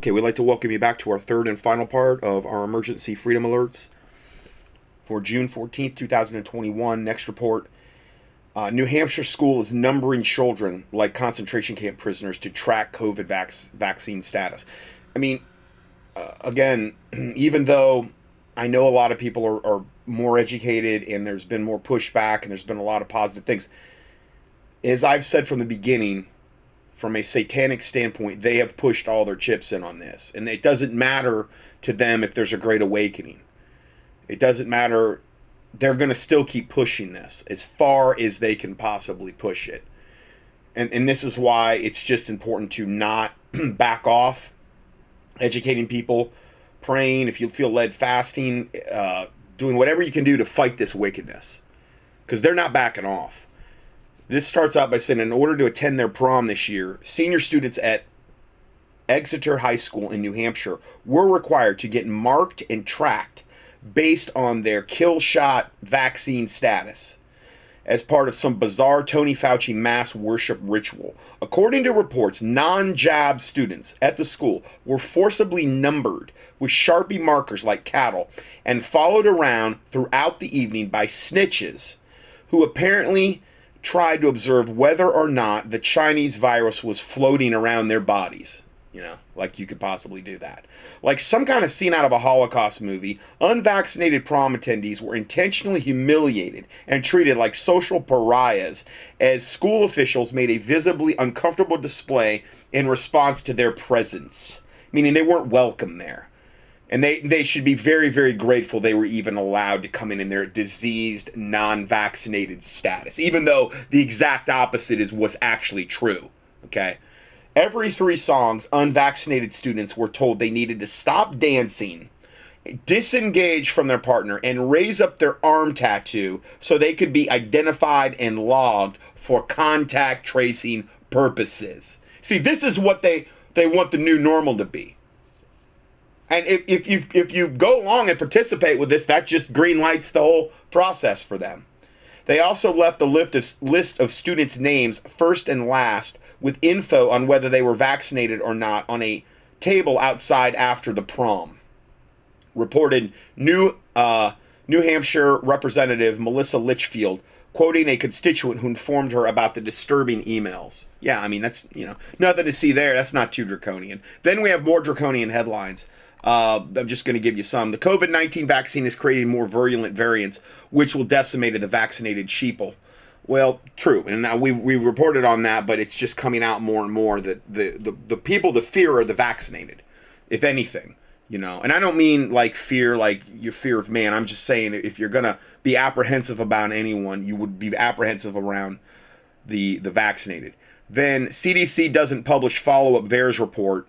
Okay, we'd like to welcome you back to our third and final part of our emergency freedom alerts for June 14th, 2021. Next report uh, New Hampshire school is numbering children like concentration camp prisoners to track COVID vac- vaccine status. I mean, uh, again, even though I know a lot of people are, are more educated and there's been more pushback and there's been a lot of positive things, as I've said from the beginning, from a satanic standpoint, they have pushed all their chips in on this. And it doesn't matter to them if there's a great awakening. It doesn't matter. They're going to still keep pushing this as far as they can possibly push it. And, and this is why it's just important to not back off, educating people, praying, if you feel led, fasting, uh, doing whatever you can do to fight this wickedness. Because they're not backing off. This starts out by saying in order to attend their prom this year, senior students at Exeter High School in New Hampshire were required to get marked and tracked based on their kill shot vaccine status as part of some bizarre Tony Fauci mass worship ritual. According to reports, non jab students at the school were forcibly numbered with Sharpie markers like cattle and followed around throughout the evening by snitches who apparently tried to observe whether or not the Chinese virus was floating around their bodies. You know, like you could possibly do that. Like some kind of scene out of a Holocaust movie, unvaccinated prom attendees were intentionally humiliated and treated like social pariahs as school officials made a visibly uncomfortable display in response to their presence, meaning they weren't welcome there and they they should be very very grateful they were even allowed to come in in their diseased non-vaccinated status even though the exact opposite is what's actually true okay? Every three songs unvaccinated students were told they needed to stop dancing disengage from their partner and raise up their arm tattoo so they could be identified and logged for contact tracing purposes. See this is what they they want the new normal to be and if, if you if you go along and participate with this, that just green lights the whole process for them. They also left the list of students' names first and last with info on whether they were vaccinated or not on a table outside after the prom. Reported New uh, New Hampshire Representative Melissa Litchfield, quoting a constituent who informed her about the disturbing emails. Yeah, I mean that's you know nothing to see there. That's not too draconian. Then we have more draconian headlines. Uh, I'm just going to give you some. The COVID 19 vaccine is creating more virulent variants, which will decimate the vaccinated sheeple. Well, true, and now we we reported on that, but it's just coming out more and more that the, the the people to fear are the vaccinated, if anything, you know. And I don't mean like fear, like your fear of man. I'm just saying if you're gonna be apprehensive about anyone, you would be apprehensive around the the vaccinated. Then CDC doesn't publish follow up VAERS report.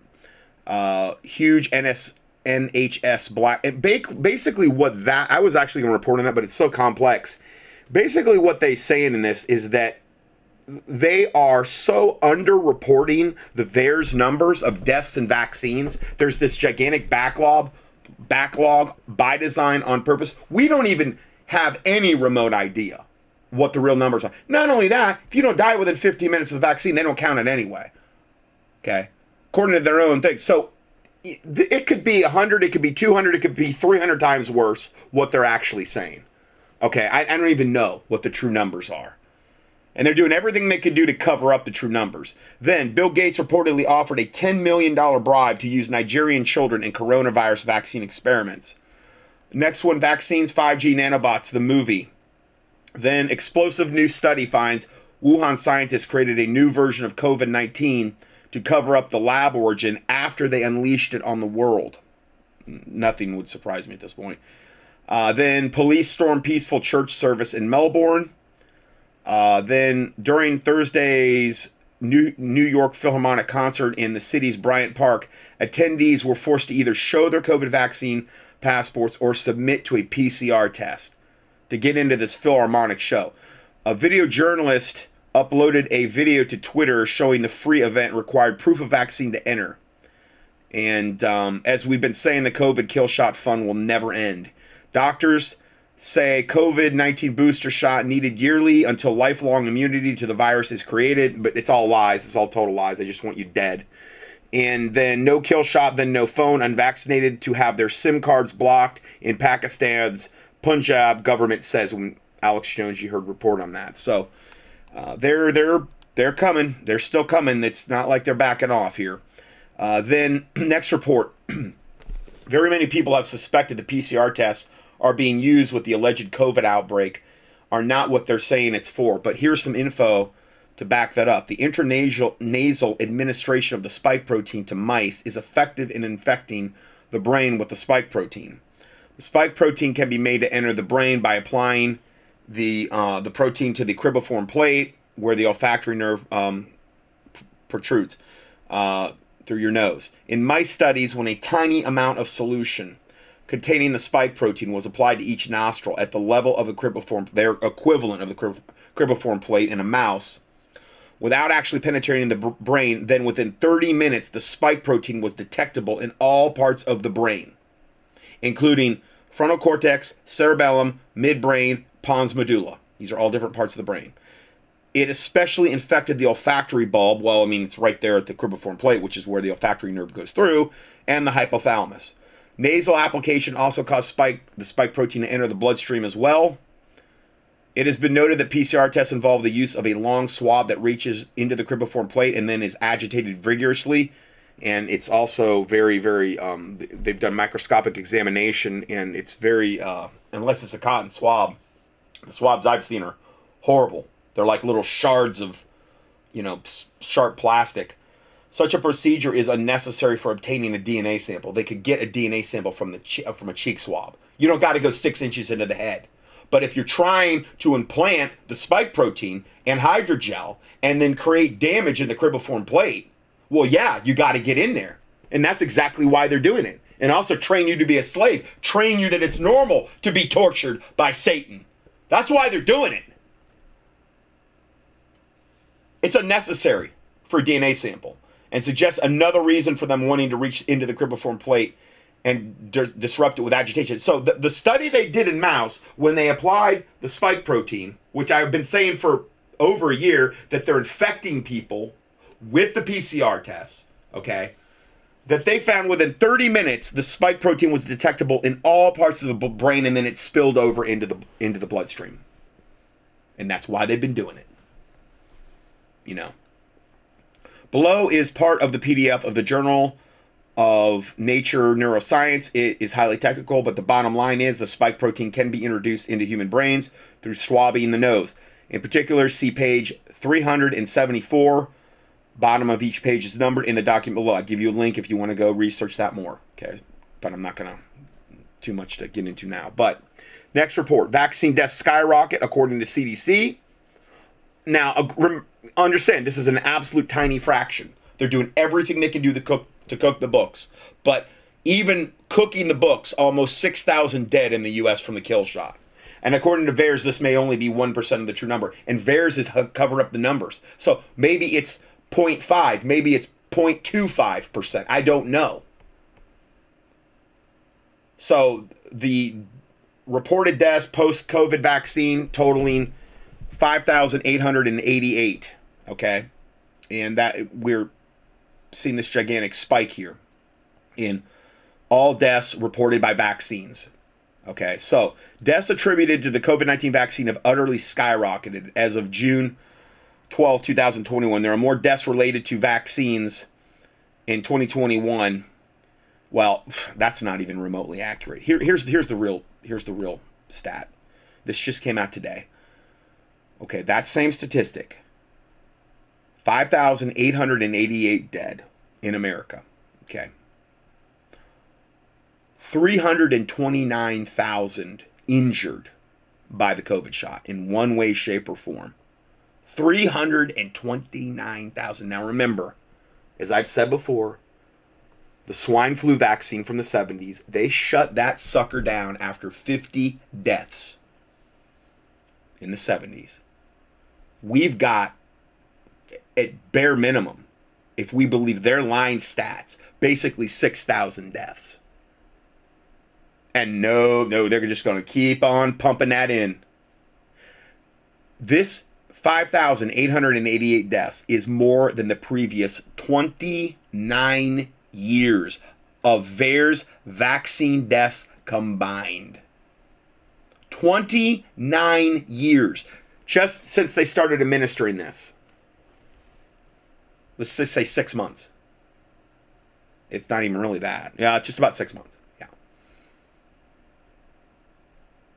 Uh, huge NS NHS Black. And basically, what that I was actually going to report on that, but it's so complex. Basically, what they're saying in this is that they are so underreporting the VAERS numbers of deaths and vaccines. There's this gigantic backlog, backlog by design on purpose. We don't even have any remote idea what the real numbers are. Not only that, if you don't die within 15 minutes of the vaccine, they don't count it anyway. Okay, according to their own thing. So it could be 100 it could be 200 it could be 300 times worse what they're actually saying. Okay I, I, don't even know what the true numbers are. And they're doing everything they can do to cover up the true numbers. Then bill gates reportedly offered a $10 million bribe to use nigerian children in coronavirus vaccine experiments. Next one vaccines 5g nanobots the movie. Then explosive new study finds wuhan scientists created a new version of covid-19 to cover up the lab origin after they unleashed it on the world. Nothing would surprise me at this point. Uh, then police storm peaceful church service in Melbourne. Uh, then during Thursday's New, New York Philharmonic concert in the city's Bryant Park, attendees were forced to either show their COVID vaccine passports or submit to a PCR test to get into this Philharmonic show. A video journalist uploaded a video to Twitter showing the free event required proof of vaccine to enter. And um, as we've been saying, the COVID kill shot fund will never end. Doctors say COVID 19 booster shot needed yearly until lifelong immunity to the virus is created, but it's all lies. It's all total lies. They just want you dead. And then no kill shot, then no phone, unvaccinated to have their SIM cards blocked in Pakistan's Punjab government says when Alex Jones, you heard report on that. So uh, they're they're they're coming. They're still coming. It's not like they're backing off here. Uh, then next report. Very many people have suspected the PCR tests are being used with the alleged COVID outbreak are not what they're saying it's for. But here's some info to back that up. The intranasal nasal administration of the spike protein to mice is effective in infecting the brain with the spike protein. The spike protein can be made to enter the brain by applying the uh, the protein to the cribriform plate where the olfactory nerve um, protrudes uh, through your nose. In mice studies, when a tiny amount of solution containing the spike protein was applied to each nostril at the level of the cribriform, their equivalent of the cribriform plate in a mouse, without actually penetrating the brain, then within 30 minutes, the spike protein was detectable in all parts of the brain, including frontal cortex, cerebellum, midbrain, pons medulla. These are all different parts of the brain. It especially infected the olfactory bulb. Well, I mean, it's right there at the cribriform plate, which is where the olfactory nerve goes through, and the hypothalamus. Nasal application also caused spike the spike protein to enter the bloodstream as well. It has been noted that PCR tests involve the use of a long swab that reaches into the cribriform plate and then is agitated vigorously. And it's also very, very, um, they've done microscopic examination and it's very, uh, unless it's a cotton swab, the swabs I've seen are horrible. They're like little shards of, you know, sharp plastic. Such a procedure is unnecessary for obtaining a DNA sample. They could get a DNA sample from the che- uh, from a cheek swab. You don't got to go six inches into the head. But if you're trying to implant the spike protein and hydrogel and then create damage in the cribriform plate, well, yeah, you got to get in there. And that's exactly why they're doing it. And also train you to be a slave, train you that it's normal to be tortured by Satan. That's why they're doing it. It's unnecessary for a DNA sample and suggests another reason for them wanting to reach into the cribriform plate and dis- disrupt it with agitation. So the, the study they did in mouse when they applied the spike protein, which I've been saying for over a year that they're infecting people with the PCR tests, okay? That they found within 30 minutes the spike protein was detectable in all parts of the brain and then it spilled over into the into the bloodstream. And that's why they've been doing it. You know. Below is part of the PDF of the Journal of Nature Neuroscience. It is highly technical, but the bottom line is the spike protein can be introduced into human brains through swabbing the nose. In particular, see page 374. Bottom of each page is numbered in the document below. I'll give you a link if you want to go research that more. Okay, but I'm not to too much to get into now. But next report vaccine deaths skyrocket according to CDC. Now, understand this is an absolute tiny fraction. They're doing everything they can do to cook to cook the books, but even cooking the books, almost six thousand dead in the U.S. from the kill shot. And according to VAERS, this may only be 1% of the true number. And VAERS is covering up the numbers. So maybe it's 0.5, maybe it's 0.25%. I don't know. So the reported deaths post COVID vaccine totaling 5,888. Okay. And that we're seeing this gigantic spike here in all deaths reported by vaccines. Okay. So deaths attributed to the COVID 19 vaccine have utterly skyrocketed as of June 12, 2021. There are more deaths related to vaccines in 2021. Well, that's not even remotely accurate. Here, here's here's the real here's the real stat. This just came out today. Okay, that same statistic 5,888 dead in America. Okay. 329,000 injured by the COVID shot in one way, shape, or form. 329,000. Now remember, as I've said before, the swine flu vaccine from the 70s, they shut that sucker down after 50 deaths in the 70s we've got at bare minimum, if we believe their line stats, basically 6,000 deaths. And no, no, they're just going to keep on pumping that in. This 5,888 deaths is more than the previous 29 years of VAERS vaccine deaths combined. 29 years just since they started administering this. Let's just say six months. It's not even really that. Yeah, it's just about six months. Yeah.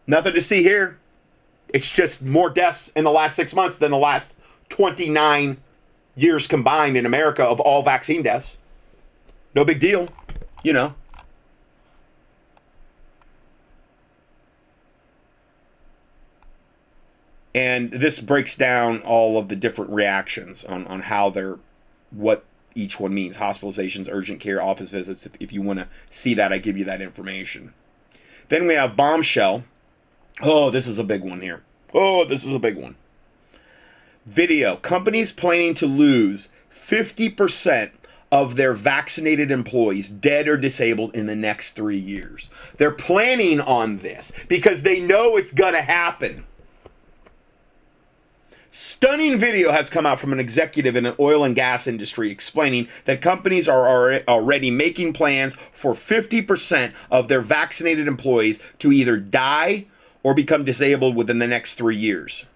Nothing to see here. It's just more deaths in the last six months than the last 29 years combined in America of all vaccine deaths. No big deal, you know. And this breaks down all of the different reactions on, on how they're, what each one means hospitalizations, urgent care, office visits. If, if you want to see that, I give you that information. Then we have Bombshell. Oh, this is a big one here. Oh, this is a big one. Video. Companies planning to lose 50% of their vaccinated employees dead or disabled in the next three years. They're planning on this because they know it's going to happen. Stunning video has come out from an executive in an oil and gas industry explaining that companies are already making plans for 50% of their vaccinated employees to either die or become disabled within the next three years.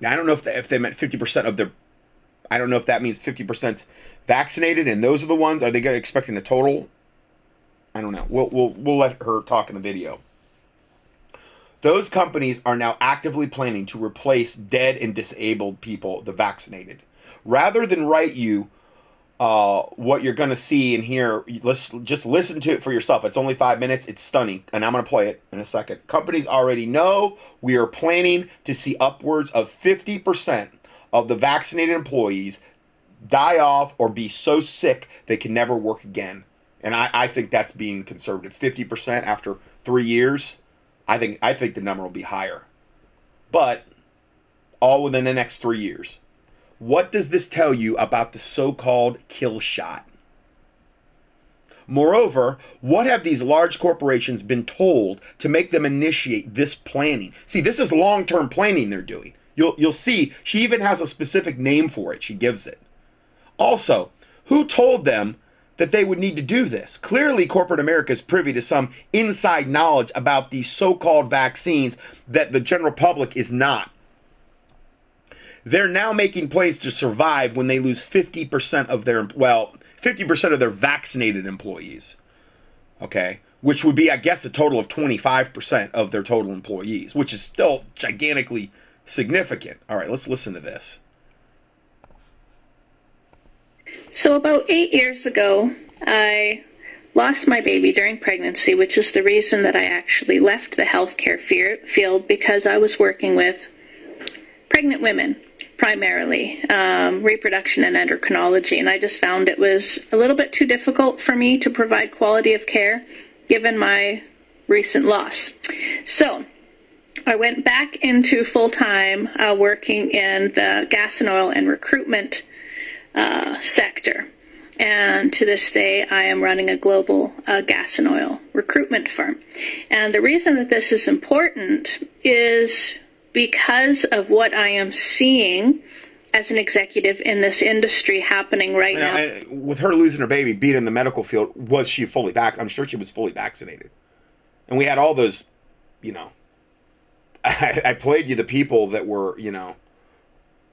Now, I don't know if if they meant 50% of their. I don't know if that means 50% vaccinated, and those are the ones. Are they going to expecting a total? I don't know. We'll, we'll, we'll let her talk in the video. Those companies are now actively planning to replace dead and disabled people, the vaccinated. Rather than write you uh, what you're going to see and hear, let's just listen to it for yourself. It's only five minutes. It's stunning, and I'm going to play it in a second. Companies already know we are planning to see upwards of 50% of the vaccinated employees die off or be so sick they can never work again. And I, I think that's being conservative. 50% after three years I think I think the number will be higher. But all within the next 3 years. What does this tell you about the so-called kill shot? Moreover, what have these large corporations been told to make them initiate this planning? See, this is long-term planning they're doing. You'll you'll see she even has a specific name for it. She gives it. Also, who told them that they would need to do this. Clearly, corporate America is privy to some inside knowledge about these so called vaccines that the general public is not. They're now making plans to survive when they lose 50% of their, well, 50% of their vaccinated employees. Okay. Which would be, I guess, a total of 25% of their total employees, which is still gigantically significant. All right, let's listen to this. So, about eight years ago, I lost my baby during pregnancy, which is the reason that I actually left the healthcare field because I was working with pregnant women primarily, um, reproduction and endocrinology, and I just found it was a little bit too difficult for me to provide quality of care given my recent loss. So, I went back into full time uh, working in the gas and oil and recruitment uh, sector. And to this day, I am running a global uh, gas and oil recruitment firm. And the reason that this is important is because of what I am seeing as an executive in this industry happening right now. now. with her losing her baby, being in the medical field, was she fully vaccinated? I'm sure she was fully vaccinated. And we had all those, you know, I, I played you the people that were, you know,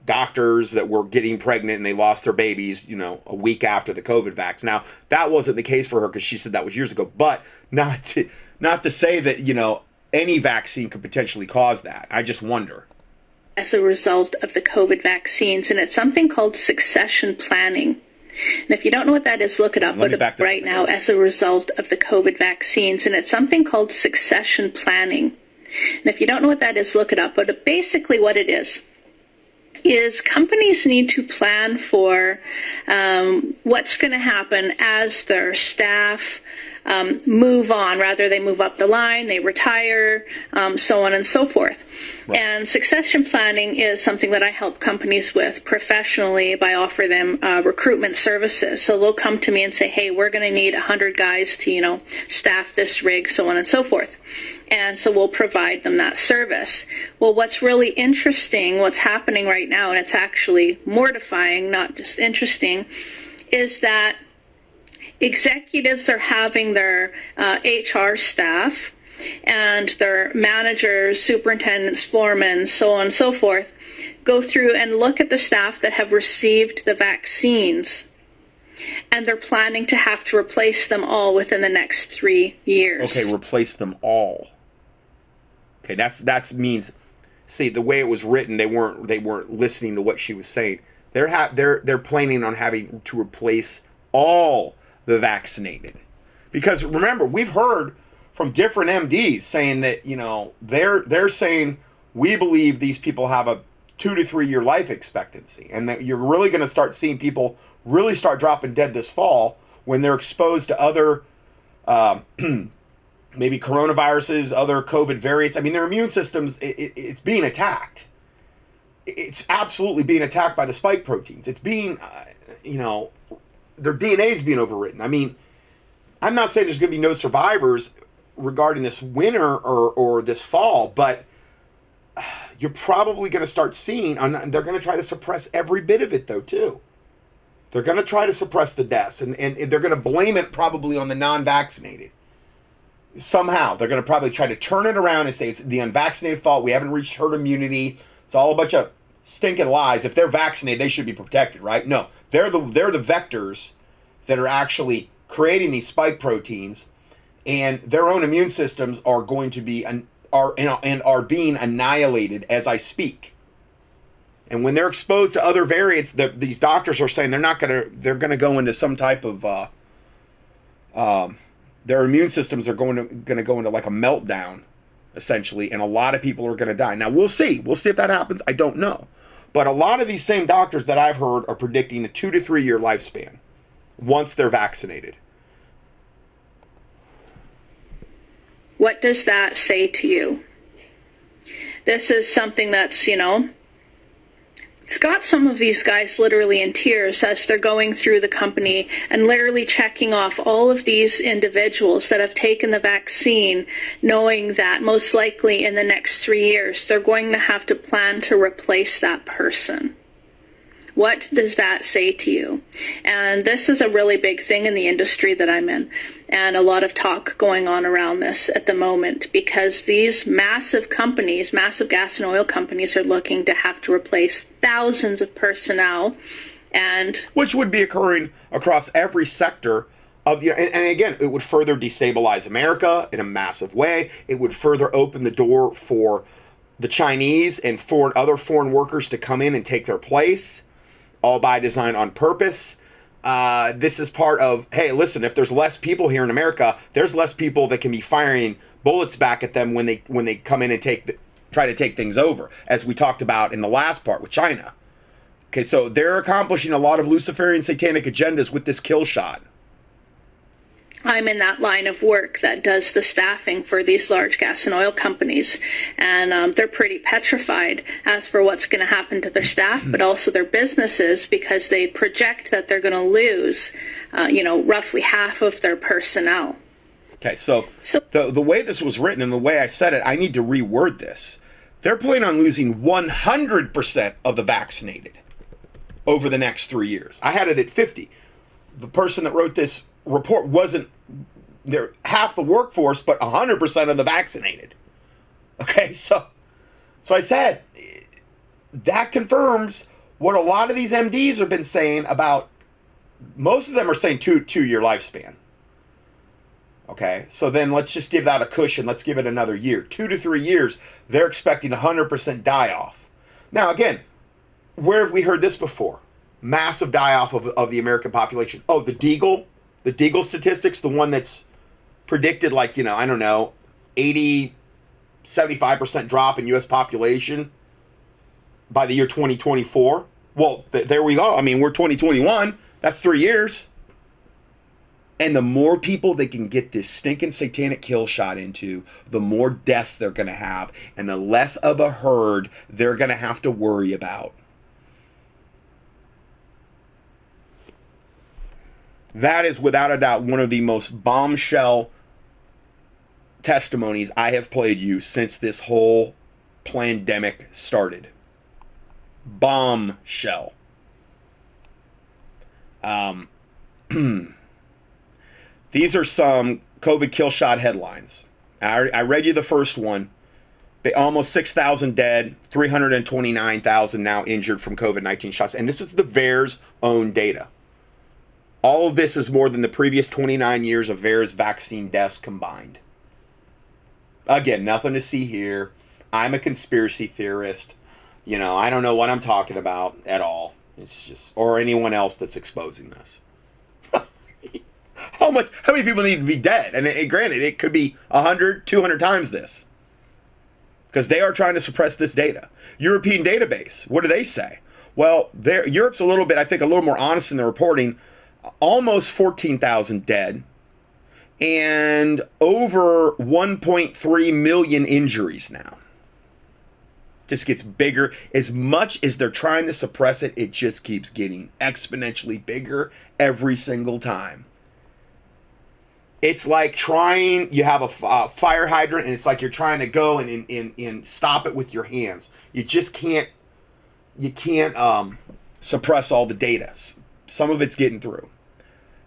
doctors that were getting pregnant and they lost their babies, you know, a week after the COVID vax. Now, that wasn't the case for her because she said that was years ago, but not to, not to say that, you know, any vaccine could potentially cause that. I just wonder. As a result of the COVID vaccines, and it's something called succession planning. And if you don't know what that is, look it up. Let right now, as a result of the COVID vaccines, and it's something called succession planning. And if you don't know what that is, look it up. But basically, what it is is companies need to plan for um, what's going to happen as their staff um, move on. Rather, they move up the line, they retire, um, so on and so forth. Right. And succession planning is something that I help companies with professionally by offering them uh, recruitment services. So they'll come to me and say, "Hey, we're going to need 100 guys to, you know, staff this rig, so on and so forth." And so we'll provide them that service. Well, what's really interesting, what's happening right now, and it's actually mortifying, not just interesting, is that executives are having their uh, HR staff and their managers, superintendents, foremen, so on and so forth, go through and look at the staff that have received the vaccines. And they're planning to have to replace them all within the next three years. Okay, replace them all. Okay, that's that's means. See, the way it was written, they weren't they weren't listening to what she was saying. They're ha- they're they're planning on having to replace all the vaccinated. Because remember, we've heard from different MDs saying that, you know, they're they're saying we believe these people have a 2 to 3 year life expectancy and that you're really going to start seeing people really start dropping dead this fall when they're exposed to other um, maybe coronaviruses, other COVID variants. I mean, their immune systems, it, it, it's being attacked. It's absolutely being attacked by the spike proteins. It's being, uh, you know, their DNA is being overwritten. I mean, I'm not saying there's going to be no survivors regarding this winter or, or this fall, but you're probably going to start seeing, and they're going to try to suppress every bit of it, though, too. They're going to try to suppress the deaths, and, and they're going to blame it probably on the non vaccinated. Somehow, they're going to probably try to turn it around and say it's the unvaccinated fault. We haven't reached herd immunity. It's all a bunch of stinking lies. If they're vaccinated, they should be protected, right? No, they're the they're the vectors that are actually creating these spike proteins, and their own immune systems are going to be are and are being annihilated as I speak. And when they're exposed to other variants, the, these doctors are saying they're not gonna they're gonna go into some type of uh, um, their immune systems are going to going to go into like a meltdown essentially and a lot of people are going to die now we'll see we'll see if that happens i don't know but a lot of these same doctors that i've heard are predicting a two to three year lifespan once they're vaccinated. What does that say to you? This is something that's, you know, it's got some of these guys literally in tears as they're going through the company and literally checking off all of these individuals that have taken the vaccine, knowing that most likely in the next three years they're going to have to plan to replace that person. What does that say to you? And this is a really big thing in the industry that I'm in, and a lot of talk going on around this at the moment because these massive companies, massive gas and oil companies, are looking to have to replace thousands of personnel. And which would be occurring across every sector of the and, and, again it would further destabilize america in a massive way it would further open the door for the chinese and foreign other foreign workers to come in and take their place all by design on purpose. Uh, this is part of hey, listen, if there's less people here in America, there's less people that can be firing bullets back at them when they when they come in and take the, try to take things over, as we talked about in the last part with China. Okay, so they're accomplishing a lot of Luciferian satanic agendas with this kill shot. I'm in that line of work that does the staffing for these large gas and oil companies, and um, they're pretty petrified as for what's going to happen to their staff, but also their businesses because they project that they're going to lose, uh, you know, roughly half of their personnel. Okay, so, so the the way this was written and the way I said it, I need to reword this. They're planning on losing 100% of the vaccinated over the next three years. I had it at 50. The person that wrote this report wasn't there half the workforce, but 100% of the vaccinated. Okay, so so I said that confirms what a lot of these MDs have been saying about most of them are saying two two year lifespan. Okay, so then let's just give that a cushion. Let's give it another year. Two to three years, they're expecting 100% die off. Now, again, where have we heard this before? Massive die off of, of the American population. Oh, the Deagle the Deagle statistics, the one that's predicted like, you know, I don't know, 80, 75% drop in U.S. population by the year 2024. Well, th- there we go. I mean, we're 2021. That's three years. And the more people they can get this stinking satanic kill shot into, the more deaths they're going to have, and the less of a herd they're going to have to worry about. That is without a doubt one of the most bombshell testimonies I have played you since this whole pandemic started. Bombshell. Um, these are some COVID kill shot headlines. I, I read you the first one. Almost 6,000 dead, 329,000 now injured from COVID 19 shots. And this is the VAERS own data. All of this is more than the previous 29 years of VAERS vaccine deaths combined. Again, nothing to see here. I'm a conspiracy theorist. You know, I don't know what I'm talking about at all. It's just, or anyone else that's exposing this. how much, how many people need to be dead? And it, granted, it could be 100, 200 times this. Because they are trying to suppress this data. European database, what do they say? Well, Europe's a little bit, I think, a little more honest in the reporting. Almost 14,000 dead and over 1.3 million injuries now. Just gets bigger. As much as they're trying to suppress it, it just keeps getting exponentially bigger every single time. It's like trying, you have a uh, fire hydrant, and it's like you're trying to go and, and, and stop it with your hands. You just can't, you can't um, suppress all the data. Some of it's getting through.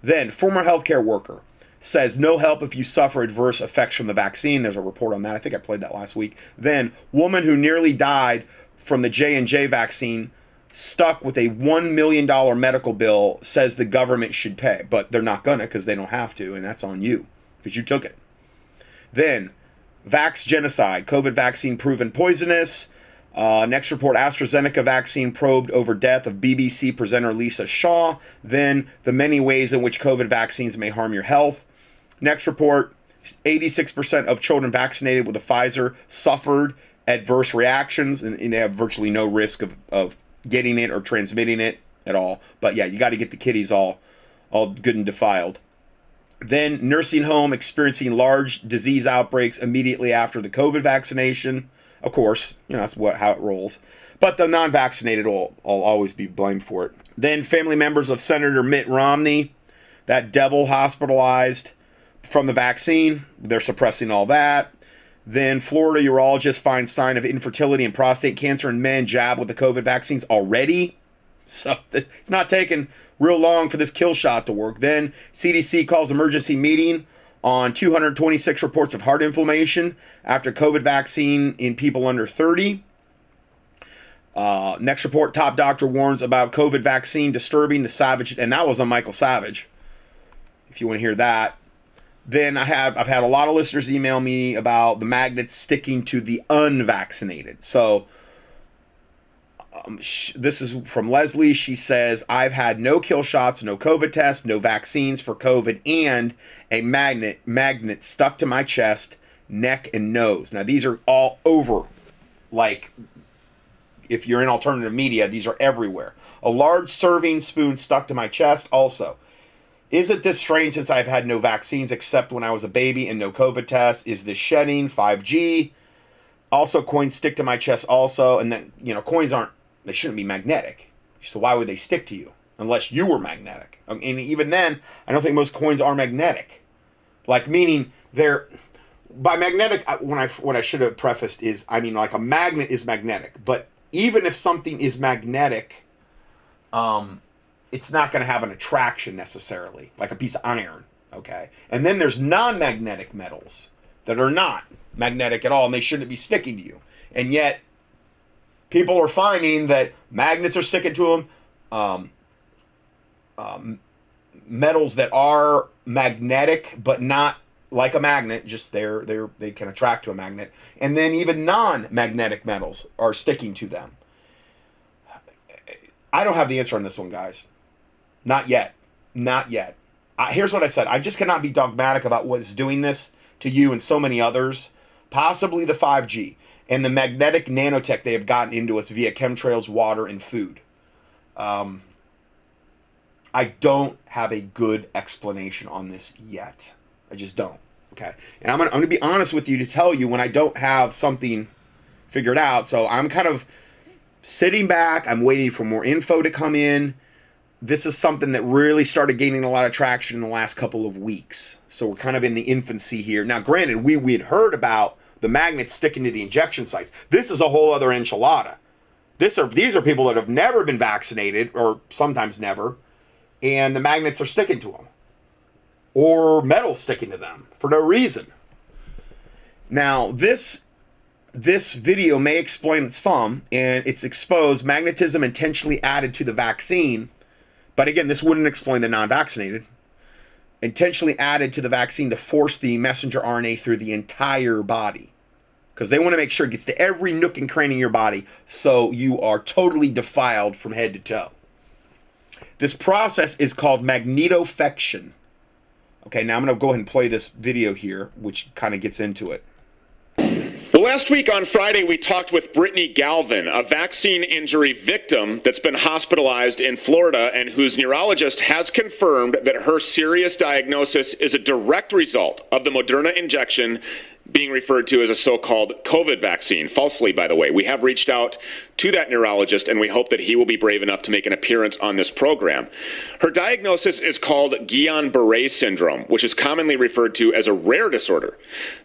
Then, former healthcare worker says no help if you suffer adverse effects from the vaccine. There's a report on that. I think I played that last week. Then woman who nearly died from the J&J vaccine stuck with a $1 million medical bill says the government should pay, but they're not gonna because they don't have to, and that's on you because you took it. Then vax genocide, COVID vaccine proven poisonous. Uh, next report AstraZeneca vaccine probed over death of BBC presenter Lisa Shaw. Then the many ways in which COVID vaccines may harm your health. Next report 86% of children vaccinated with the Pfizer suffered adverse reactions, and, and they have virtually no risk of, of getting it or transmitting it at all. But yeah, you got to get the kiddies all, all good and defiled. Then nursing home experiencing large disease outbreaks immediately after the COVID vaccination. Of course, you know that's what how it rolls. But the non-vaccinated will, will always be blamed for it. Then family members of Senator Mitt Romney, that devil hospitalized from the vaccine. They're suppressing all that. Then Florida urologist finds sign of infertility and prostate cancer in men jabbed with the COVID vaccines already. So it's not taking real long for this kill shot to work. Then CDC calls emergency meeting on 226 reports of heart inflammation after COVID vaccine in people under 30. Uh, next report, top doctor warns about COVID vaccine disturbing the savage, and that was on Michael Savage. If you want to hear that, then I have I've had a lot of listeners email me about the magnets sticking to the unvaccinated. So um, sh- this is from Leslie. She says I've had no kill shots, no COVID tests, no vaccines for COVID, and a magnet magnet stuck to my chest, neck, and nose. Now these are all over, like if you're in alternative media, these are everywhere. A large serving spoon stuck to my chest, also. Isn't this strange since I've had no vaccines except when I was a baby and no COVID tests? Is this shedding 5G? Also, coins stick to my chest also, and then you know coins aren't they shouldn't be magnetic. So why would they stick to you unless you were magnetic? I mean, even then, I don't think most coins are magnetic. Like meaning they're by magnetic. When I what I should have prefaced is I mean like a magnet is magnetic, but even if something is magnetic, um, it's not going to have an attraction necessarily, like a piece of iron. Okay. And then there's non magnetic metals that are not magnetic at all and they shouldn't be sticking to you. And yet, people are finding that magnets are sticking to them. Um, um, metals that are magnetic but not like a magnet just they're they're they can attract to a magnet and then even non-magnetic metals are sticking to them i don't have the answer on this one guys not yet. Not yet. Here's what I said I just cannot be dogmatic about what's doing this to you and so many others. Possibly the 5G and the magnetic nanotech they have gotten into us via chemtrails, water, and food. Um, I don't have a good explanation on this yet. I just don't. Okay. And I'm I'm gonna be honest with you to tell you when I don't have something figured out. So I'm kind of sitting back. I'm waiting for more info to come in. This is something that really started gaining a lot of traction in the last couple of weeks. So we're kind of in the infancy here. Now, granted, we we had heard about the magnets sticking to the injection sites. This is a whole other enchilada. This are these are people that have never been vaccinated or sometimes never, and the magnets are sticking to them, or metal sticking to them for no reason. Now this this video may explain some, and it's exposed magnetism intentionally added to the vaccine. But again, this wouldn't explain the non-vaccinated. Intentionally added to the vaccine to force the messenger RNA through the entire body because they want to make sure it gets to every nook and cranny in your body so you are totally defiled from head to toe. This process is called magnetofection. Okay, now I'm going to go ahead and play this video here, which kind of gets into it. Well, last week on Friday, we talked with Brittany Galvin, a vaccine injury victim that's been hospitalized in Florida and whose neurologist has confirmed that her serious diagnosis is a direct result of the Moderna injection being referred to as a so called COVID vaccine. Falsely, by the way. We have reached out to that neurologist and we hope that he will be brave enough to make an appearance on this program. Her diagnosis is called Guillain Barre syndrome, which is commonly referred to as a rare disorder.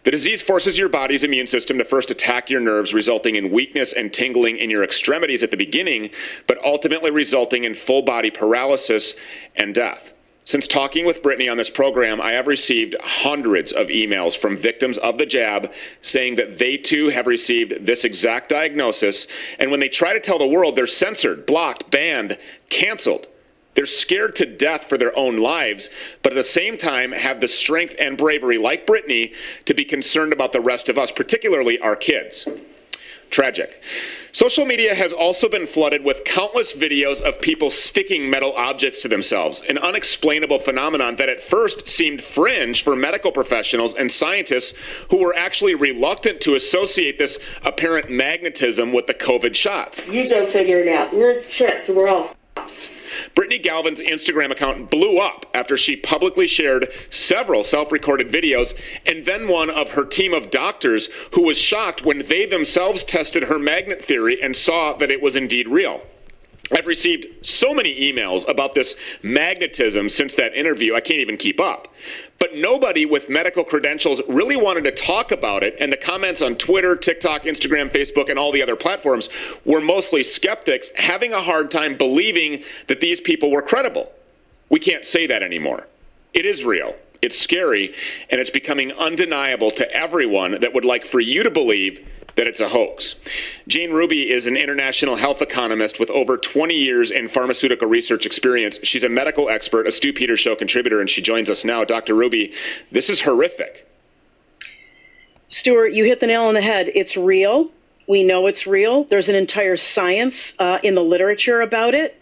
The disease forces your body's immune system to first attack your nerves, resulting in weakness and tingling in your extremities at the beginning, but ultimately resulting in full body paralysis and death. Since talking with Brittany on this program, I have received hundreds of emails from victims of the jab saying that they too have received this exact diagnosis. And when they try to tell the world, they're censored, blocked, banned, canceled. They're scared to death for their own lives, but at the same time have the strength and bravery, like Brittany, to be concerned about the rest of us, particularly our kids. Tragic. Social media has also been flooded with countless videos of people sticking metal objects to themselves, an unexplainable phenomenon that at first seemed fringe for medical professionals and scientists who were actually reluctant to associate this apparent magnetism with the COVID shots. You go figure it out. We're checked. We're Brittany Galvin's Instagram account blew up after she publicly shared several self recorded videos and then one of her team of doctors who was shocked when they themselves tested her magnet theory and saw that it was indeed real. I've received so many emails about this magnetism since that interview, I can't even keep up. But nobody with medical credentials really wanted to talk about it, and the comments on Twitter, TikTok, Instagram, Facebook, and all the other platforms were mostly skeptics having a hard time believing that these people were credible. We can't say that anymore. It is real. It's scary, and it's becoming undeniable to everyone that would like for you to believe that it's a hoax. Jane Ruby is an international health economist with over 20 years in pharmaceutical research experience. She's a medical expert, a Stew Peters Show contributor, and she joins us now. Dr. Ruby, this is horrific. Stuart, you hit the nail on the head. It's real. We know it's real. There's an entire science uh, in the literature about it.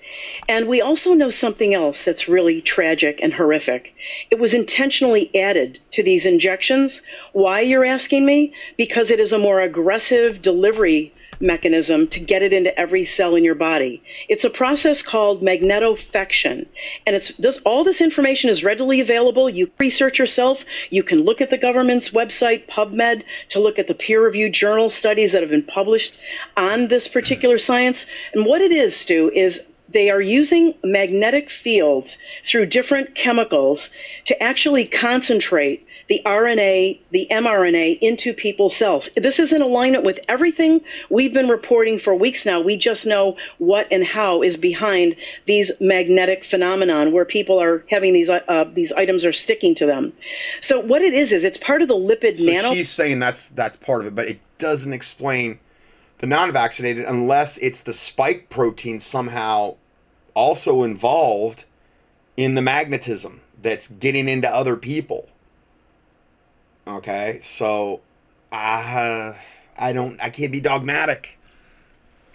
And we also know something else that's really tragic and horrific. It was intentionally added to these injections. Why, you're asking me? Because it is a more aggressive delivery mechanism to get it into every cell in your body. It's a process called magnetofection. And it's this all this information is readily available. You research yourself. You can look at the government's website, PubMed, to look at the peer-reviewed journal studies that have been published on this particular science. And what it is, Stew, is they are using magnetic fields through different chemicals to actually concentrate the RNA, the mRNA into people's cells. This is in alignment with everything we've been reporting for weeks now. We just know what and how is behind these magnetic phenomenon where people are having these uh, these items are sticking to them. So what it is is it's part of the lipid so nano. She's saying that's that's part of it, but it doesn't explain the non-vaccinated unless it's the spike protein somehow also involved in the magnetism that's getting into other people. Okay, so uh, I don't, I can't be dogmatic.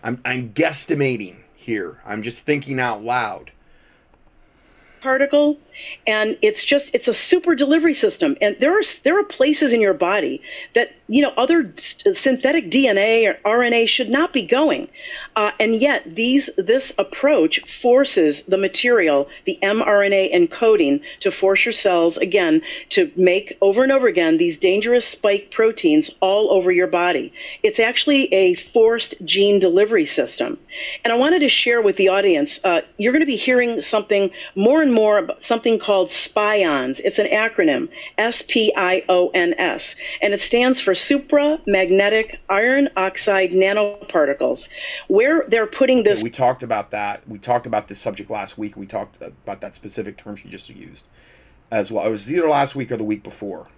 I'm, I'm guesstimating here. I'm just thinking out loud particle and it's just it's a super delivery system and there are there are places in your body that you know, other synthetic DNA or RNA should not be going. Uh, and yet, these this approach forces the material, the mRNA encoding, to force your cells again to make over and over again these dangerous spike proteins all over your body. It's actually a forced gene delivery system. And I wanted to share with the audience. Uh, you're going to be hearing something more and more, about something called SPIONS. It's an acronym, S P I O N S, and it stands for supramagnetic iron oxide nanoparticles. Where they're putting this. We talked about that. We talked about this subject last week. We talked about that specific term she just used as well. It was either last week or the week before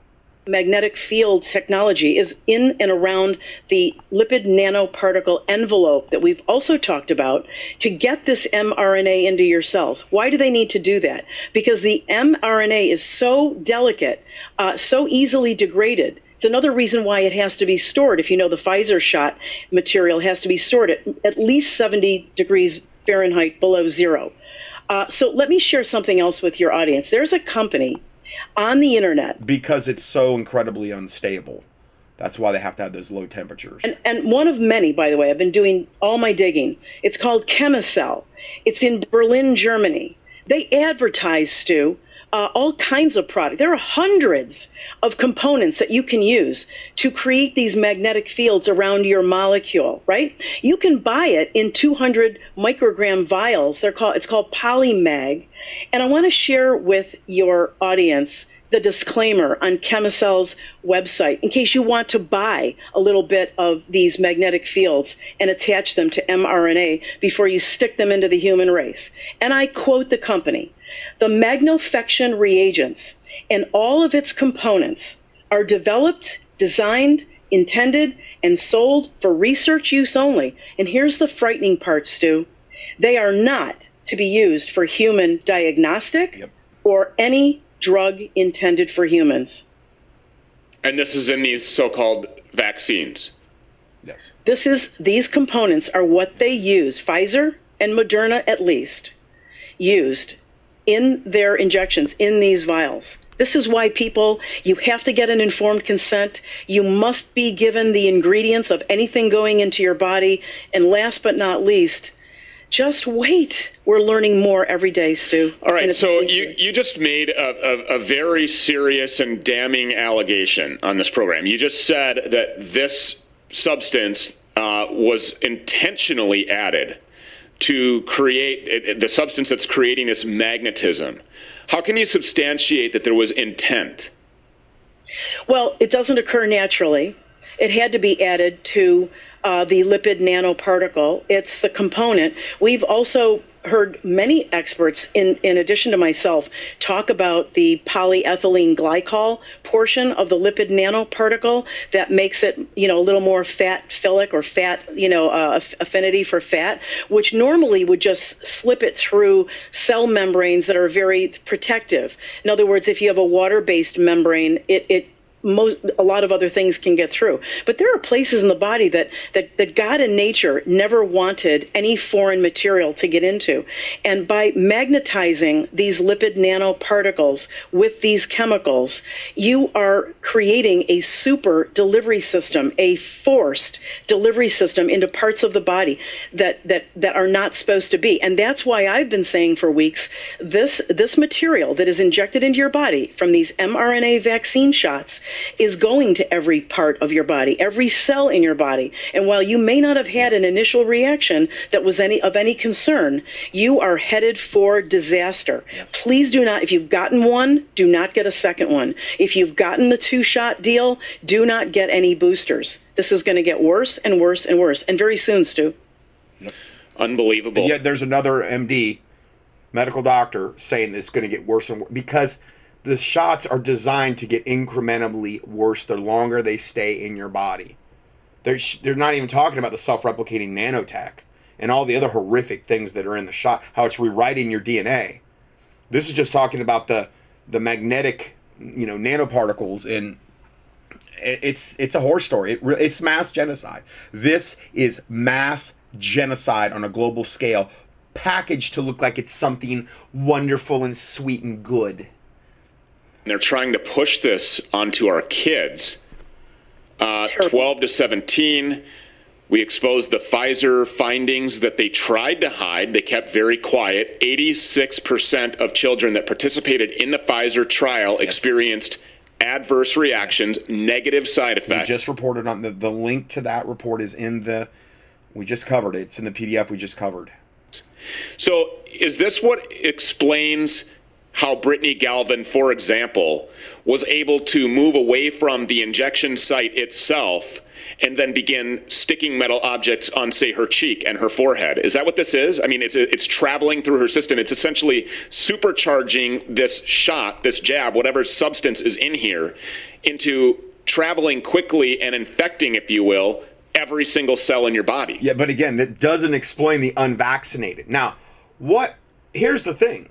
magnetic field technology is in and around the lipid nanoparticle envelope that we've also talked about to get this mRNA into your cells. Why do they need to do that? Because the mRNA is so delicate, uh, so easily degraded it's another reason why it has to be stored. If you know the Pfizer shot material has to be stored at at least 70 degrees Fahrenheit below zero. Uh, so let me share something else with your audience. There's a company on the internet. Because it's so incredibly unstable. That's why they have to have those low temperatures. And, and one of many, by the way, I've been doing all my digging. It's called Chemicell. It's in Berlin, Germany. They advertise, Stew, uh, all kinds of product. There are hundreds of components that you can use to create these magnetic fields around your molecule, right? You can buy it in 200 microgram vials. They're called it's called Polymag. And I want to share with your audience the disclaimer on Chemicell's website in case you want to buy a little bit of these magnetic fields and attach them to mRNA before you stick them into the human race. And I quote the company the magnetofection reagents and all of its components are developed, designed, intended, and sold for research use only. And here's the frightening part, Stew. They are not to be used for human diagnostic yep. or any drug intended for humans. And this is in these so called vaccines. Yes. This is these components are what they use, Pfizer and Moderna at least, used in their injections in these vials. This is why people, you have to get an informed consent. You must be given the ingredients of anything going into your body. And last but not least, just wait. We're learning more every day, Stew. All right, so you, you just made a, a, a, very serious and damning allegation on this program. You just said that this substance uh, was intentionally added to create the substance that's creating this magnetism. How can you substantiate that there was intent? Well, it doesn't occur naturally. It had to be added to uh, the lipid nanoparticle. It's the component. We've also heard many experts, in, in addition to myself, talk about the polyethylene glycol portion of the lipid nanoparticle that makes it, you know, a little more fat philic or fat, you know, uh, affinity for fat, which normally would just slip it through cell membranes that are very protective. In other words, if you have a water-based membrane, it, it most a lot of other things can get through. But there are places in the body that, that that God and nature never wanted any foreign material to get into. And by magnetizing these lipid nanoparticles with these chemicals, you are creating a super delivery system, a forced delivery system into parts of the body that that that are not supposed to be. And that's why I've been saying for weeks this this material that is injected into your body from these mRNA vaccine shots is going to every part of your body, every cell in your body. And while you may not have had an initial reaction that was any of any concern, you are headed for disaster. Yes. Please do not, if you've gotten one, do not get a second one. If you've gotten the two shot deal, do not get any boosters. This is going to get worse and worse and worse, and very soon, Stew. Unbelievable. And yet there's another MD, medical doctor, saying it's going to get worse and worse because the shots are designed to get incrementally worse the longer they stay in your body. They're, they're not even talking about the self replicating nanotech and all the other horrific things that are in the shot, how it's rewriting your DNA. This is just talking about the the magnetic, you know, nanoparticles and it's it's a horror story. It, it's mass genocide. This is mass genocide on a global scale, packaged to look like it's something wonderful and sweet and good they're trying to push this onto our kids. Uh, 12 to 17. We exposed the Pfizer findings that they tried to hide. They kept very quiet. 86% of children that participated in the Pfizer trial yes. experienced adverse reactions, yes. negative side effects. We just reported on the, the link to that report is in the, we just covered it. It's in the PDF we just covered. So is this what explains how Brittany Galvin, for example, was able to move away from the injection site itself and then begin sticking metal objects on, say, her cheek and her forehead. Is that what this is? I mean, it's it's traveling through her system. It's essentially supercharging this shot, this jab, whatever substance is in here, into traveling quickly and infecting, if you will, every single cell in your body. Yeah, but again, that doesn't explain the unvaccinated. Now, what? Here's the thing: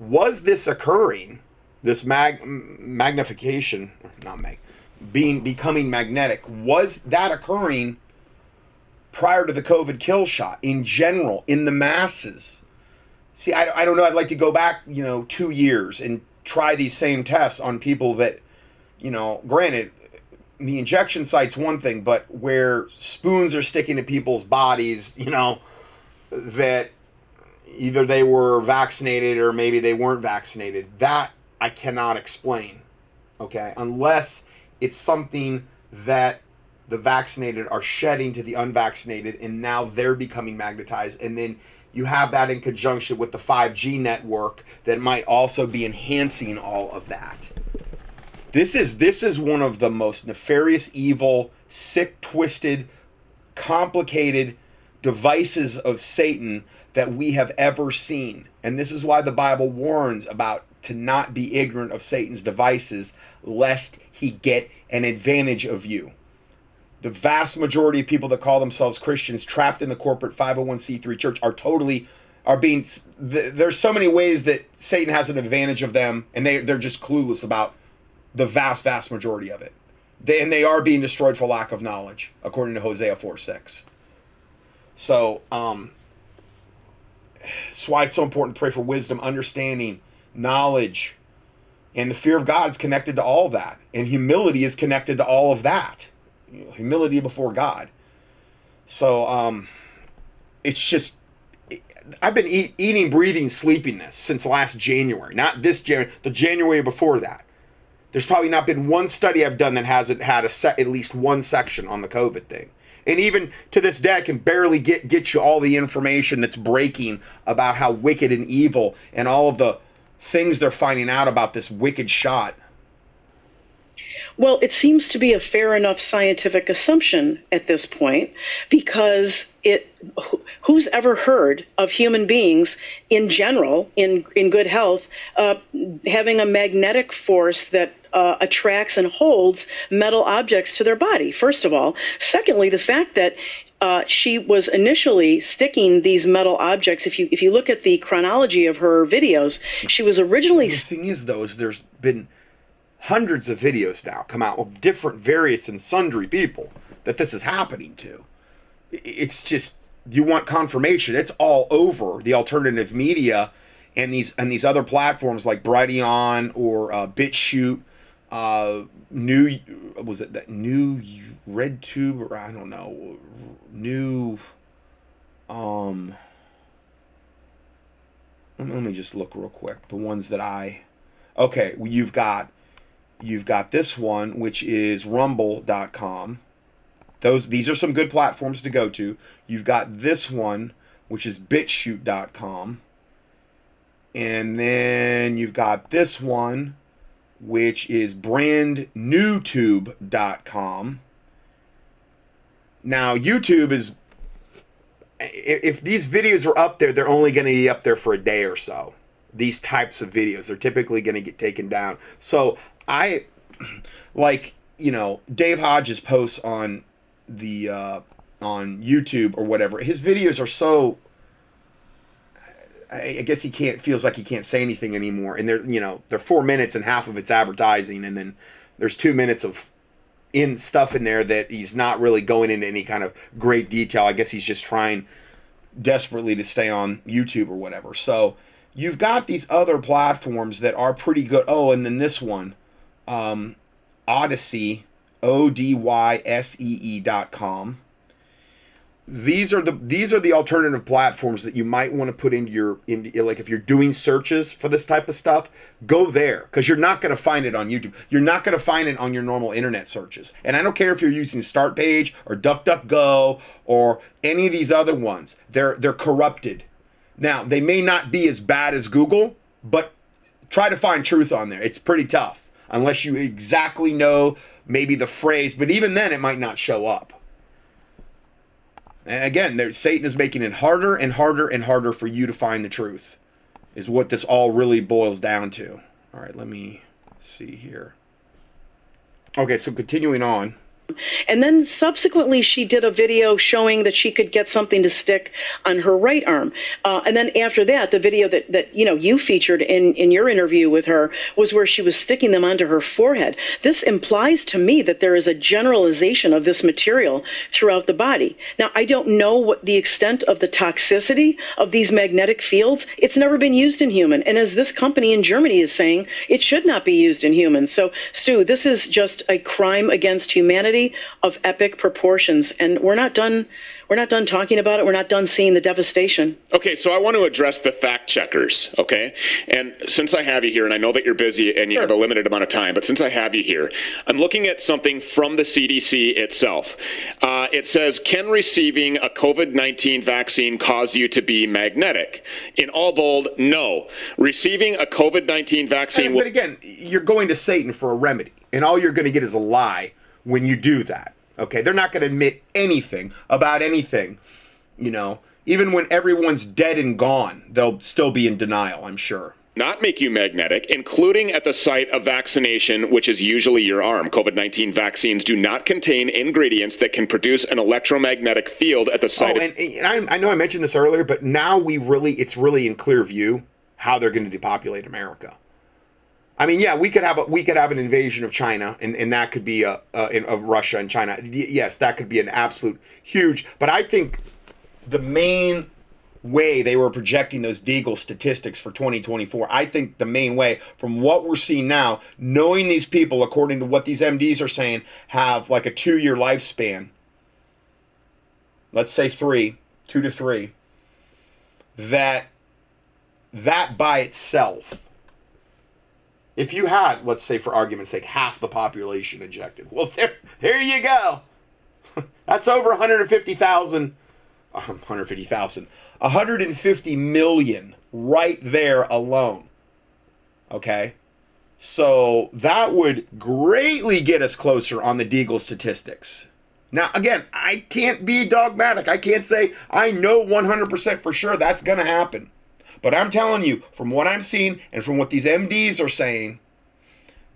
was this occurring? This mag magnification, not mag being becoming magnetic was that occurring prior to the covid kill shot in general in the masses see I, I don't know i'd like to go back you know two years and try these same tests on people that you know granted the injection site's one thing but where spoons are sticking to people's bodies you know that either they were vaccinated or maybe they weren't vaccinated that i cannot explain okay unless it's something that the vaccinated are shedding to the unvaccinated, and now they're becoming magnetized. And then you have that in conjunction with the 5G network that might also be enhancing all of that. This is this is one of the most nefarious, evil, sick, twisted, complicated devices of Satan that we have ever seen. And this is why the Bible warns about to not be ignorant of Satan's devices lest he get an advantage of you. The vast majority of people that call themselves Christians trapped in the corporate 501c3 church are totally are being there's so many ways that Satan has an advantage of them and they they're just clueless about the vast vast majority of it. They, and they are being destroyed for lack of knowledge according to Hosea 4 6. So, um, that's why it's so important to pray for wisdom, understanding, knowledge, and the fear of God is connected to all that. And humility is connected to all of that. You know, humility before God. So um, it's just, I've been eat, eating, breathing, sleeping this since last January. Not this January, the January before that. There's probably not been one study I've done that hasn't had a set, at least one section on the COVID thing. And even to this day, I can barely get get you all the information that's breaking about how wicked and evil and all of the things they're finding out about this wicked shot? Well, it seems to be a fair enough scientific assumption at this point because it who's ever heard of human beings in general in in good health uh, having a magnetic force that uh, attracts and holds metal objects to their body first of all secondly the fact that uh, she was initially sticking these metal objects. If you if you look at the chronology of her videos, she was originally. The thing is, though, is there's been hundreds of videos now come out of different various and sundry people that this is happening to. It's just you want confirmation. It's all over the alternative media and these and these other platforms like Brighteon or uh, BitChute. Uh, new was it that new red tube or I don't know new um let me just look real quick. The ones that I okay you've got you've got this one which is rumble.com those these are some good platforms to go to. You've got this one which is bitchute.com and then you've got this one which is brandnewtube.com now, YouTube is if these videos are up there, they're only going to be up there for a day or so. These types of videos, they're typically going to get taken down. So I like, you know, Dave Hodges posts on the uh, on YouTube or whatever. His videos are so. I guess he can't feels like he can't say anything anymore, and they're you know they're four minutes and half of it's advertising, and then there's two minutes of in stuff in there that he's not really going into any kind of great detail. I guess he's just trying desperately to stay on YouTube or whatever. So you've got these other platforms that are pretty good. Oh, and then this one, um, Odysee O D Y S E E dot com. These are the these are the alternative platforms that you might want to put into your in like if you're doing searches for this type of stuff, go there because you're not going to find it on YouTube. You're not going to find it on your normal internet searches. And I don't care if you're using Start Page or DuckDuckGo or any of these other ones. They're they're corrupted. Now, they may not be as bad as Google, but try to find truth on there. It's pretty tough unless you exactly know maybe the phrase, but even then it might not show up. Again, there, Satan is making it harder and harder and harder for you to find the truth, is what this all really boils down to. All right, let me see here. Okay, so continuing on. And then subsequently, she did a video showing that she could get something to stick on her right arm. Uh, and then after that, the video that, that you know you featured in, in your interview with her was where she was sticking them onto her forehead. This implies to me that there is a generalization of this material throughout the body. Now, I don't know what the extent of the toxicity of these magnetic fields. It's never been used in human. And as this company in Germany is saying, it should not be used in humans. So, Sue, this is just a crime against humanity of epic proportions, and we're not done. We're not done talking about it. We're not done seeing the devastation. Okay, so I want to address the fact checkers. Okay, and since I have you here, and I know that you're busy and you sure. have a limited amount of time, but since I have you here, I'm looking at something from the CDC itself. Uh, it says, "Can receiving a COVID-19 vaccine cause you to be magnetic?" In all bold, no. Receiving a COVID-19 vaccine. But, but again, you're going to Satan for a remedy, and all you're going to get is a lie when you do that. Okay, they're not going to admit anything about anything. You know, even when everyone's dead and gone, they'll still be in denial, I'm sure. Not make you magnetic, including at the site of vaccination, which is usually your arm. COVID 19 vaccines do not contain ingredients that can produce an electromagnetic field at the oh, site. Oh, and, and I, I know I mentioned this earlier, but now we really, it's really in clear view how they're going to depopulate America. I mean, yeah, we could have a, we could have an invasion of China, and, and that could be a, a of Russia and China. Yes, that could be an absolute huge. But I think the main way they were projecting those Deagle statistics for 2024, I think the main way, from what we're seeing now, knowing these people, according to what these MDs are saying, have like a two year lifespan. Let's say three, two to three. That that by itself if you had, let's say for argument's sake, half the population injected, well, there, there you go. That's over 150,000, um, 150,000, 150 million right there alone. Okay? So that would greatly get us closer on the Deagle statistics. Now, again, I can't be dogmatic. I can't say I know 100% for sure that's going to happen. But I'm telling you, from what I'm seeing and from what these MDs are saying,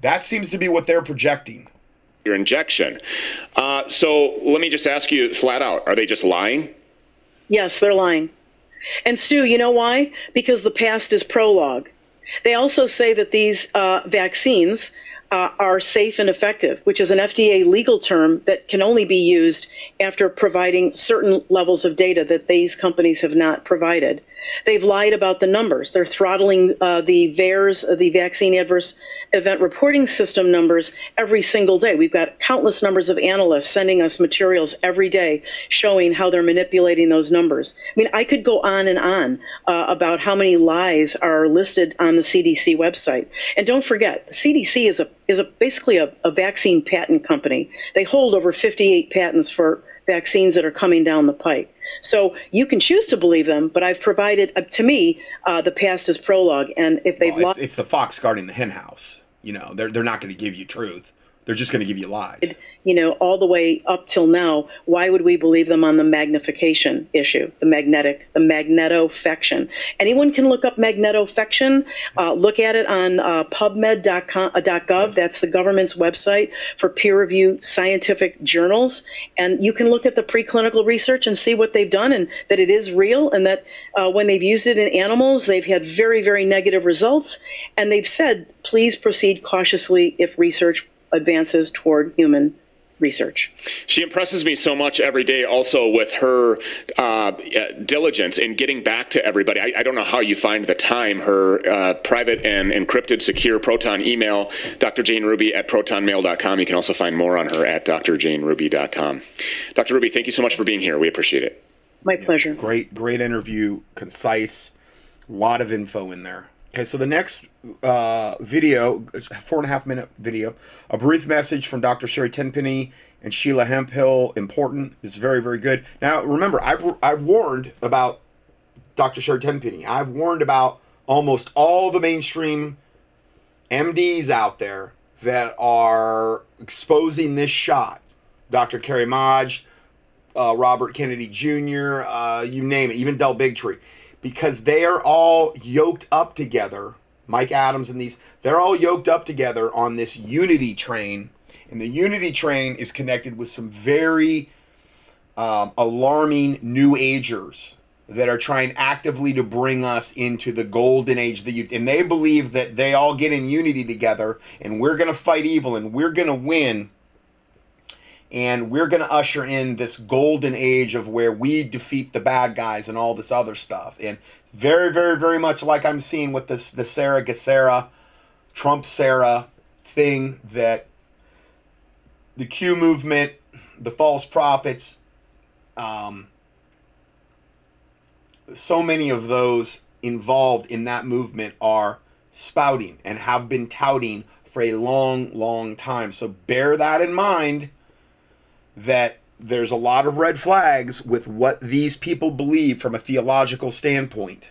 that seems to be what they're projecting. Your injection. Uh, so let me just ask you flat out are they just lying? Yes, they're lying. And Stew, you know why? Because the past is prologue. They also say that these uh, vaccines uh, are safe and effective, which is an FDA legal term that can only be used after providing certain levels of data that these companies have not provided. They've lied about the numbers. They're throttling uh, the VAERS, uh, the Vaccine Adverse Event Reporting System numbers every single day. We've got countless numbers of analysts sending us materials every day showing how they're manipulating those numbers. I mean, I could go on and on uh, about how many lies are listed on the CDC website. And don't forget, the CDC is a is a, basically a, a, vaccine patent company. They hold over 58 patents for vaccines that are coming down the pike. So you can choose to believe them, but I've provided, uh, to me, uh, the past is prologue. And if they've well, it's, it's the fox guarding the henhouse. You know, they're, they're not going to give you truth. They're just going to give you lies. You know, all the way up till now, why would we believe them on the magnification issue, the magnetic, the magnetofection? Anyone can look up magnetofection. Uh, look at it on uh, PubMed.gov. Uh, yes. That's the government's website for peer-reviewed scientific journals, and you can look at the preclinical research and see what they've done, and that it is real, and that uh, when they've used it in animals, they've had very, very negative results, and they've said, please proceed cautiously if research advances toward human research. She impresses me so much every day also with her uh, diligence in getting back to everybody. I, I, don't know how you find the time. Her uh, private and encrypted secure Proton email, Dr. Jane Ruby at protonmail.com. You can also find more on her at drjaneruby.com. Dr. Ruby, thank you so much for being here. We appreciate it. My pleasure. Great, great interview, concise, a lot of info in there. Okay, so the next uh, video, four and a half minute video, a brief message from Dr. Sherry Tenpenny and Sheila Hemphill. Important. Is very, very good. Now, remember, I've I've warned about Dr. Sherry Tenpenny. I've warned about almost all the mainstream MDs out there that are exposing this shot. Dr. Carrie Madej, uh, Robert Kennedy Jr., uh, you name it, even Del Bigtree, because they are all yoked up together. Mike Adams and these, they're all yoked up together on this unity train. And the unity train is connected with some very um, alarming new agers that are trying actively to bring us into the golden age the and they believe that they all get in unity together and we're going to fight evil and we're going to win and we're going to usher in this golden age of where we defeat the bad guys and all this other stuff. And very, very, very much like I'm seeing with this the Sarah Trump Sarah thing that the Q movement, the false prophets, um, so many of those involved in that movement are spouting and have been touting for a long, long time. So bear that in mind that there's a lot of red flags with what these people believe from a theological standpoint.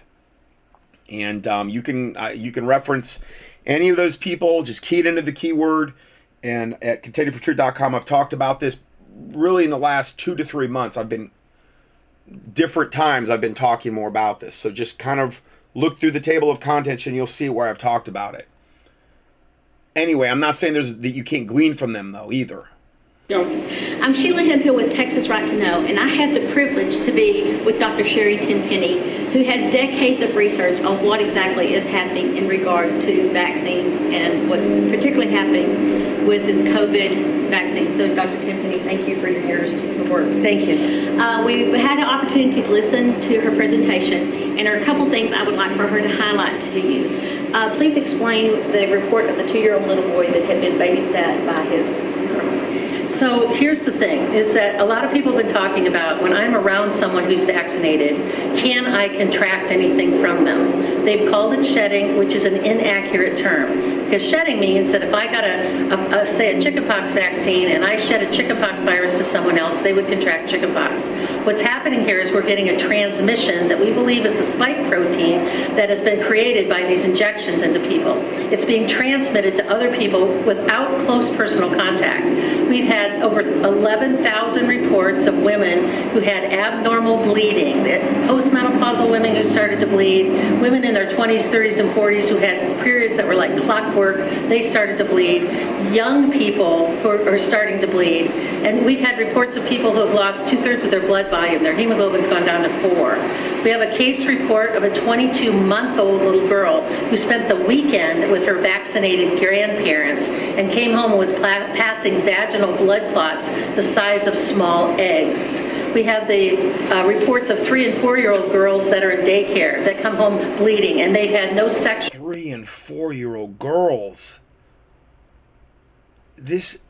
And um, you can uh, you can reference any of those people. Just key into the keyword. And at contendingfortruth.com, I've talked about this really in the last two to three months. I've been different times. I've been talking more about this. So just kind of look through the table of contents and you'll see where I've talked about it. Anyway, I'm not saying there's that you can't glean from them though either. I'm Sheila Hemphill with Texas Right to Know, and I have the privilege to be with Dr. Sherry Tenpenny, who has decades of research on what exactly is happening in regard to vaccines and what's particularly happening with this COVID vaccine. So, Dr. Tenpenny, thank you for your years of work. Thank you. Uh, we had an opportunity to listen to her presentation, and there are a couple things I would like for her to highlight to you. Uh, please explain the report of the two-year-old little boy that had been babysat by his so here's the thing, is that a lot of people have been talking about when I'm around someone who's vaccinated, can I contract anything from them? They've called it shedding, which is an inaccurate term. Because shedding means that if I got a, a, a say a chickenpox vaccine and I shed a chickenpox virus to someone else, they would contract chickenpox. What's happening here is we're getting a transmission that we believe is the spike protein that has been created by these injections into people. It's being transmitted to other people without close personal contact. We've had had over 11,000 reports of women who had abnormal bleeding, postmenopausal women who started to bleed, women in their 20s, 30s, and 40s who had periods that were like clockwork, they started to bleed, young people who are, starting to bleed, and we've had reports of people who have lost two-thirds of their blood volume, their hemoglobin's gone down to four. We have a case report of a 22-month-old little girl who spent the weekend with her vaccinated grandparents and came home and was passing vaginal blood blood clots the size of small eggs. We have the uh, reports of three and four year old girls that are in daycare that come home bleeding and they've had no sexual. Three and four year old girls. This.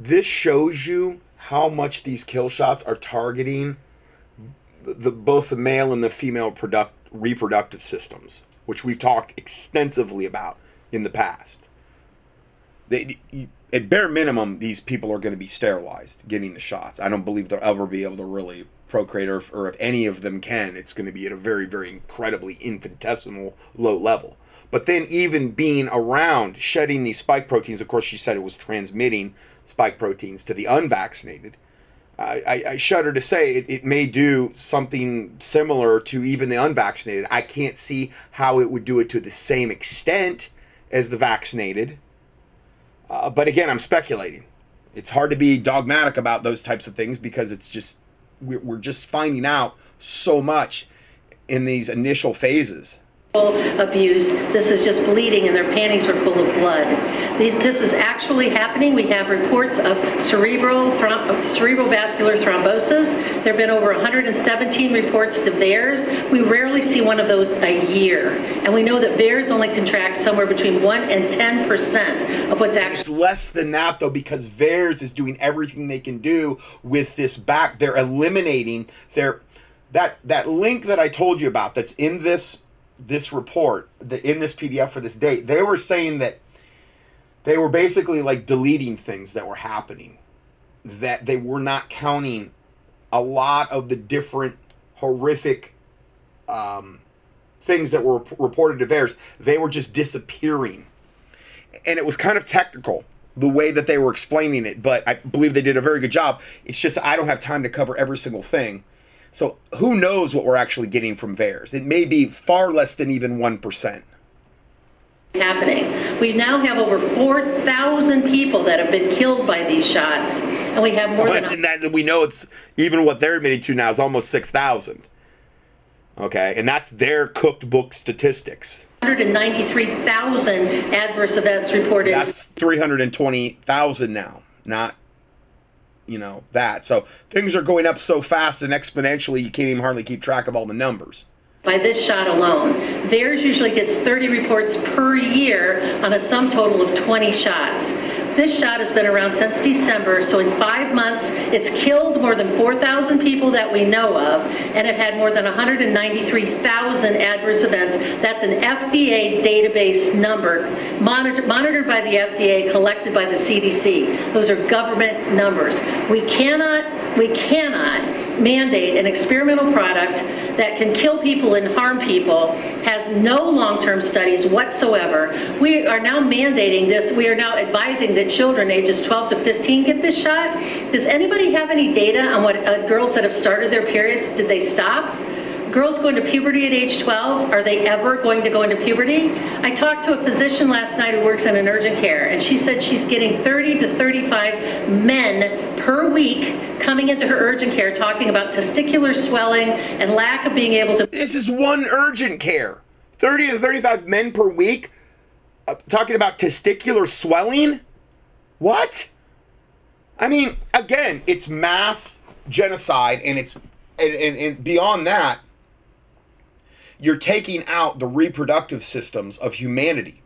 This shows you how much these kill shots are targeting the, both the male and the female product, reproductive systems, which we've talked extensively about in the past. They, at bare minimum, these people are going to be sterilized getting the shots. I don't believe they'll ever be able to really procreate, or if, or if any of them can, it's going to be at a very, very incredibly infinitesimal low level. But then, even being around shedding these spike proteins, of course, she said it was transmitting spike proteins to the unvaccinated. I, I, I shudder to say it, it may do something similar to even the unvaccinated. I can't see how it would do it to the same extent as the vaccinated uh, but again, I'm speculating. It's hard to be dogmatic about those types of things because it's just we're, we're just finding out so much in these initial phases. Abuse. This is just bleeding and their panties are full of blood. These, this is actually happening. We have reports of cerebral, throm- cerebral vascular thrombosis. There have been over 117 reports to VAERS. We rarely see one of those a year. And we know that VAERS only contracts somewhere between 1 and 10% of what's actually. It's less than that though because VAERS is doing everything they can do with this back. They're eliminating their that that link that I told you about that's in this this report, the, in this PDF for this date, they were saying that they were basically like deleting things that were happening, that they were not counting a lot of the different horrific um, things that were reported to VAERS. They were just disappearing. And it was kind of technical the way that they were explaining it, but I believe they did a very good job. It's just I don't have time to cover every single thing. So who knows what we're actually getting from VAERS? It may be far less than even 1%. Happening. We now have over 4,000 people that have been killed by these shots, and we have more than. And that we know it's even what they're admitting to now is almost 6,000. Okay, and that's their cooked book statistics. 193,000 adverse events reported. That's 320,000 now, not you know that. So things are going up so fast and exponentially, you can't even hardly keep track of all the numbers. By this shot alone, VAERS usually gets 30 reports per year on a sum total of 20 shots. This shot has been around since December, so in five months, it's killed more than 4,000 people that we know of, and have had more than 193,000 adverse events. That's an FDA database number, monitored, monitored by the FDA, collected by the CDC. Those are government numbers. We cannot, we cannot mandate an experimental product that can kill people and harm people, has no long-term studies whatsoever. We are now mandating this, we are now advising that children ages 12 to 15 get this shot. Does anybody have any data on what uh, girls that have started their periods, did they stop? Girls going to puberty at age 12, are they ever going to go into puberty? I talked to a physician last night who works in an urgent care, and she said she's getting 30 to 35 men per week coming into her urgent care talking about testicular swelling and lack of being able to. This is one urgent care. 30 to 35 men per week uh, talking about testicular swelling? What? I mean, again, it's mass genocide, and it's and, and, and beyond that, you're taking out the reproductive systems of humanity.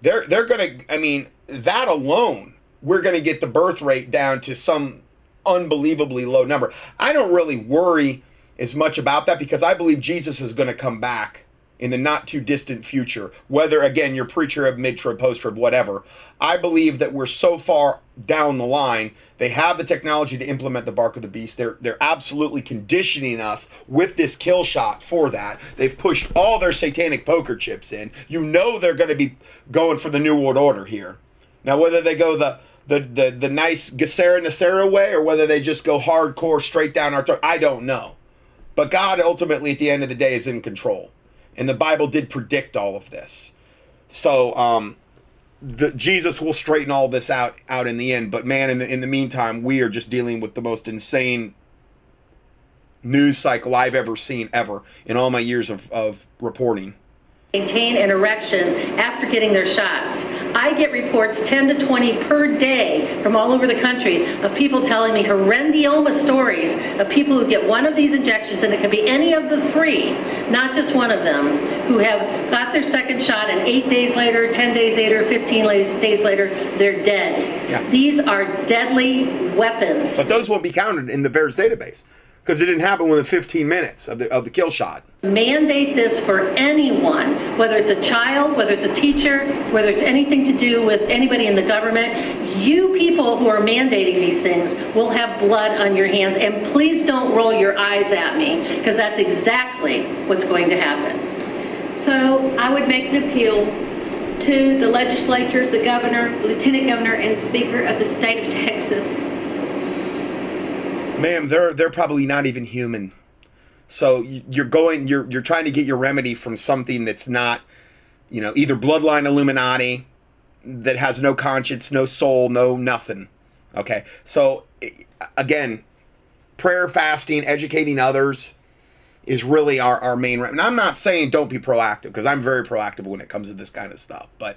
They're they're gonna. I mean, that alone, we're gonna get the birth rate down to some unbelievably low number. I don't really worry as much about that because I believe Jesus is going to come back in the not too distant future, whether again you're preacher of mid trib, post trib, whatever. I believe that we're so far down the line. They have the technology to implement the bark of the beast. They're they're absolutely conditioning us with this kill shot for that. They've pushed all their satanic poker chips in. You know they're going to be going for the new world order here. Now whether they go the the the, the nice GESARA NESARA way or whether they just go hardcore straight down our throat, I don't know. But God ultimately at the end of the day is in control and the Bible did predict all of this. So um, the, Jesus will straighten all this out out in the end. But man, in the in the meantime, we are just dealing with the most insane news cycle I've ever seen ever in all my years of, of reporting maintain an erection after getting their shots. I get reports 10 to 20 per day from all over the country of people telling me horrendioma stories of people who get one of these injections, and it could be any of the three, not just one of them, who have got their second shot, and eight days later, 10 days later, 15 days later, they're dead. Yeah. These are deadly weapons. But those won't be counted in the VAERS database because it didn't happen within 15 minutes of the, of the kill shot. Mandate this for anyone, whether it's a child, whether it's a teacher, whether it's anything to do with anybody in the government. You people who are mandating these things will have blood on your hands. And please don't roll your eyes at me, because that's exactly what's going to happen. So I would make an appeal to the legislatures, the governor, lieutenant governor, and speaker of the state of Texas ma'am, they're they're probably not even human. So you're going, you're you're trying to get your remedy from something that's not, you know, either bloodline Illuminati that has no conscience, no soul, no nothing. Okay, so again, prayer, fasting, educating others is really our, our main. And I'm not saying don't be proactive because I'm very proactive when it comes to this kind of stuff. But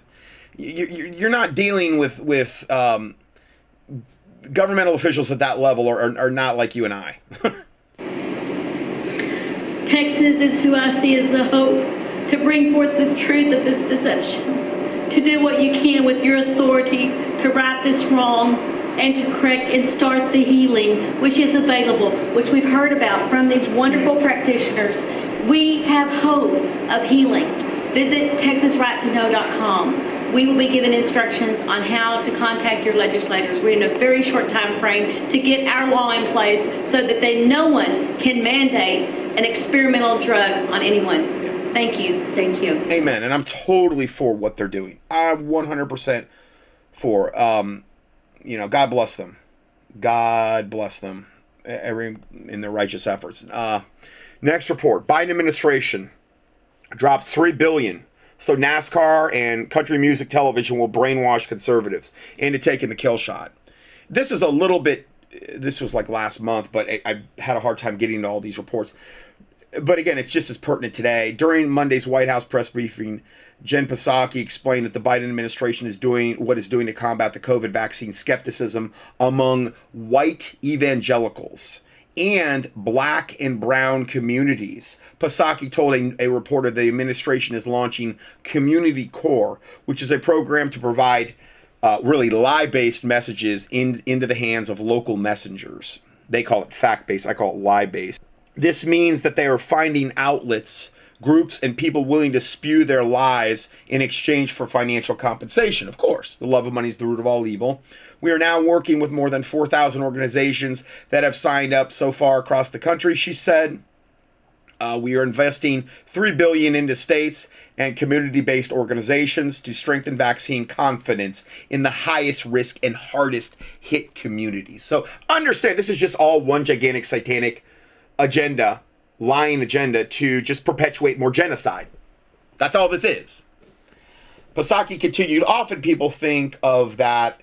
you, you're not dealing with with um, governmental officials at that level are, are, are not like you and I. Texas is who I see as the hope to bring forth the truth of this deception, to do what you can with your authority to right this wrong and to correct and start the healing which is available, which we've heard about from these wonderful practitioners. We have hope of healing. Visit texasrighttoknow.com we will be given instructions on how to contact your legislators. We're in a very short time frame to get our law in place so that they, no one can mandate an experimental drug on anyone. Thank you. Thank you. Amen. And I'm totally for what they're doing. I'm 100% for. Um, you know, God bless them. God bless them. Every in their righteous efforts. Uh, next report: Biden administration drops three billion so NASCAR and country music television will brainwash conservatives into taking the kill shot. This is a little bit. This was like last month, but I, I had a hard time getting to all these reports. But again, it's just as pertinent today. During Monday's White House press briefing, Jen Psaki explained that the Biden administration is doing what it's doing to combat the COVID vaccine skepticism among white evangelicals and black and brown communities. Psaki told a, a, reporter the administration is launching Community Corps, which is a program to provide uh, really lie based messages in, into the hands of local messengers. They call it fact based, I call it lie based. This means that they are finding outlets groups and people willing to spew their lies in exchange for financial compensation. Of course, the love of money is the root of all evil. We are now working with more than 4,000 organizations that have signed up so far across the country, she said. Uh, we are investing three billion into states and community-based organizations to strengthen vaccine confidence in the highest risk and hardest hit communities. So understand this is just all one gigantic satanic agenda lying agenda to just perpetuate more genocide. That's all this is. Psaki continued, often people think of that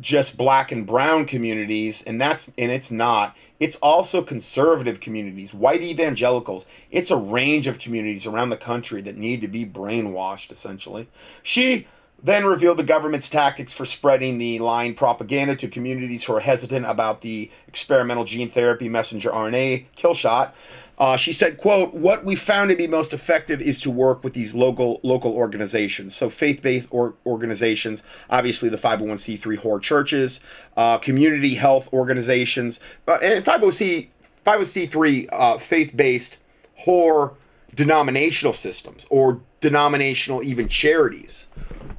just black and brown communities and that's and it's not it's also conservative communities white evangelicals it's a range of communities around the country that need to be brainwashed essentially she then revealed the government's tactics for spreading the lying propaganda to communities who are hesitant about the experimental gene therapy messenger RNA kill shot. Uh, she said, "quote What we found to be most effective is to work with these local local organizations. So faith-based or, organizations, obviously the 501c3 HOR churches, uh, community health organizations, uh, and 50C 50C3 uh, faith-based HOR denominational systems or denominational even charities."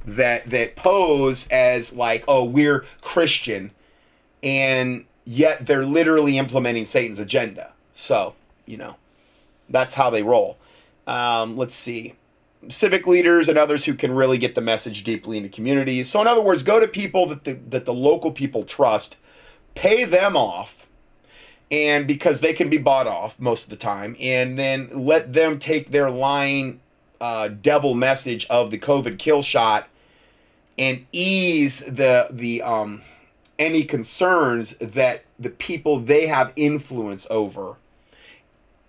that that pose as like, oh, we're Christian, and yet they're literally implementing Satan's agenda. So you know, that's how they roll. Um, let's see. Civic leaders and others who can really get the message deeply into communities. So, in other words, go to people that the, that the local people trust, pay them off, and because they can be bought off most of the time, and then let them take their lying uh, devil message of the COVID kill shot and ease the the um any concerns that the people they have influence over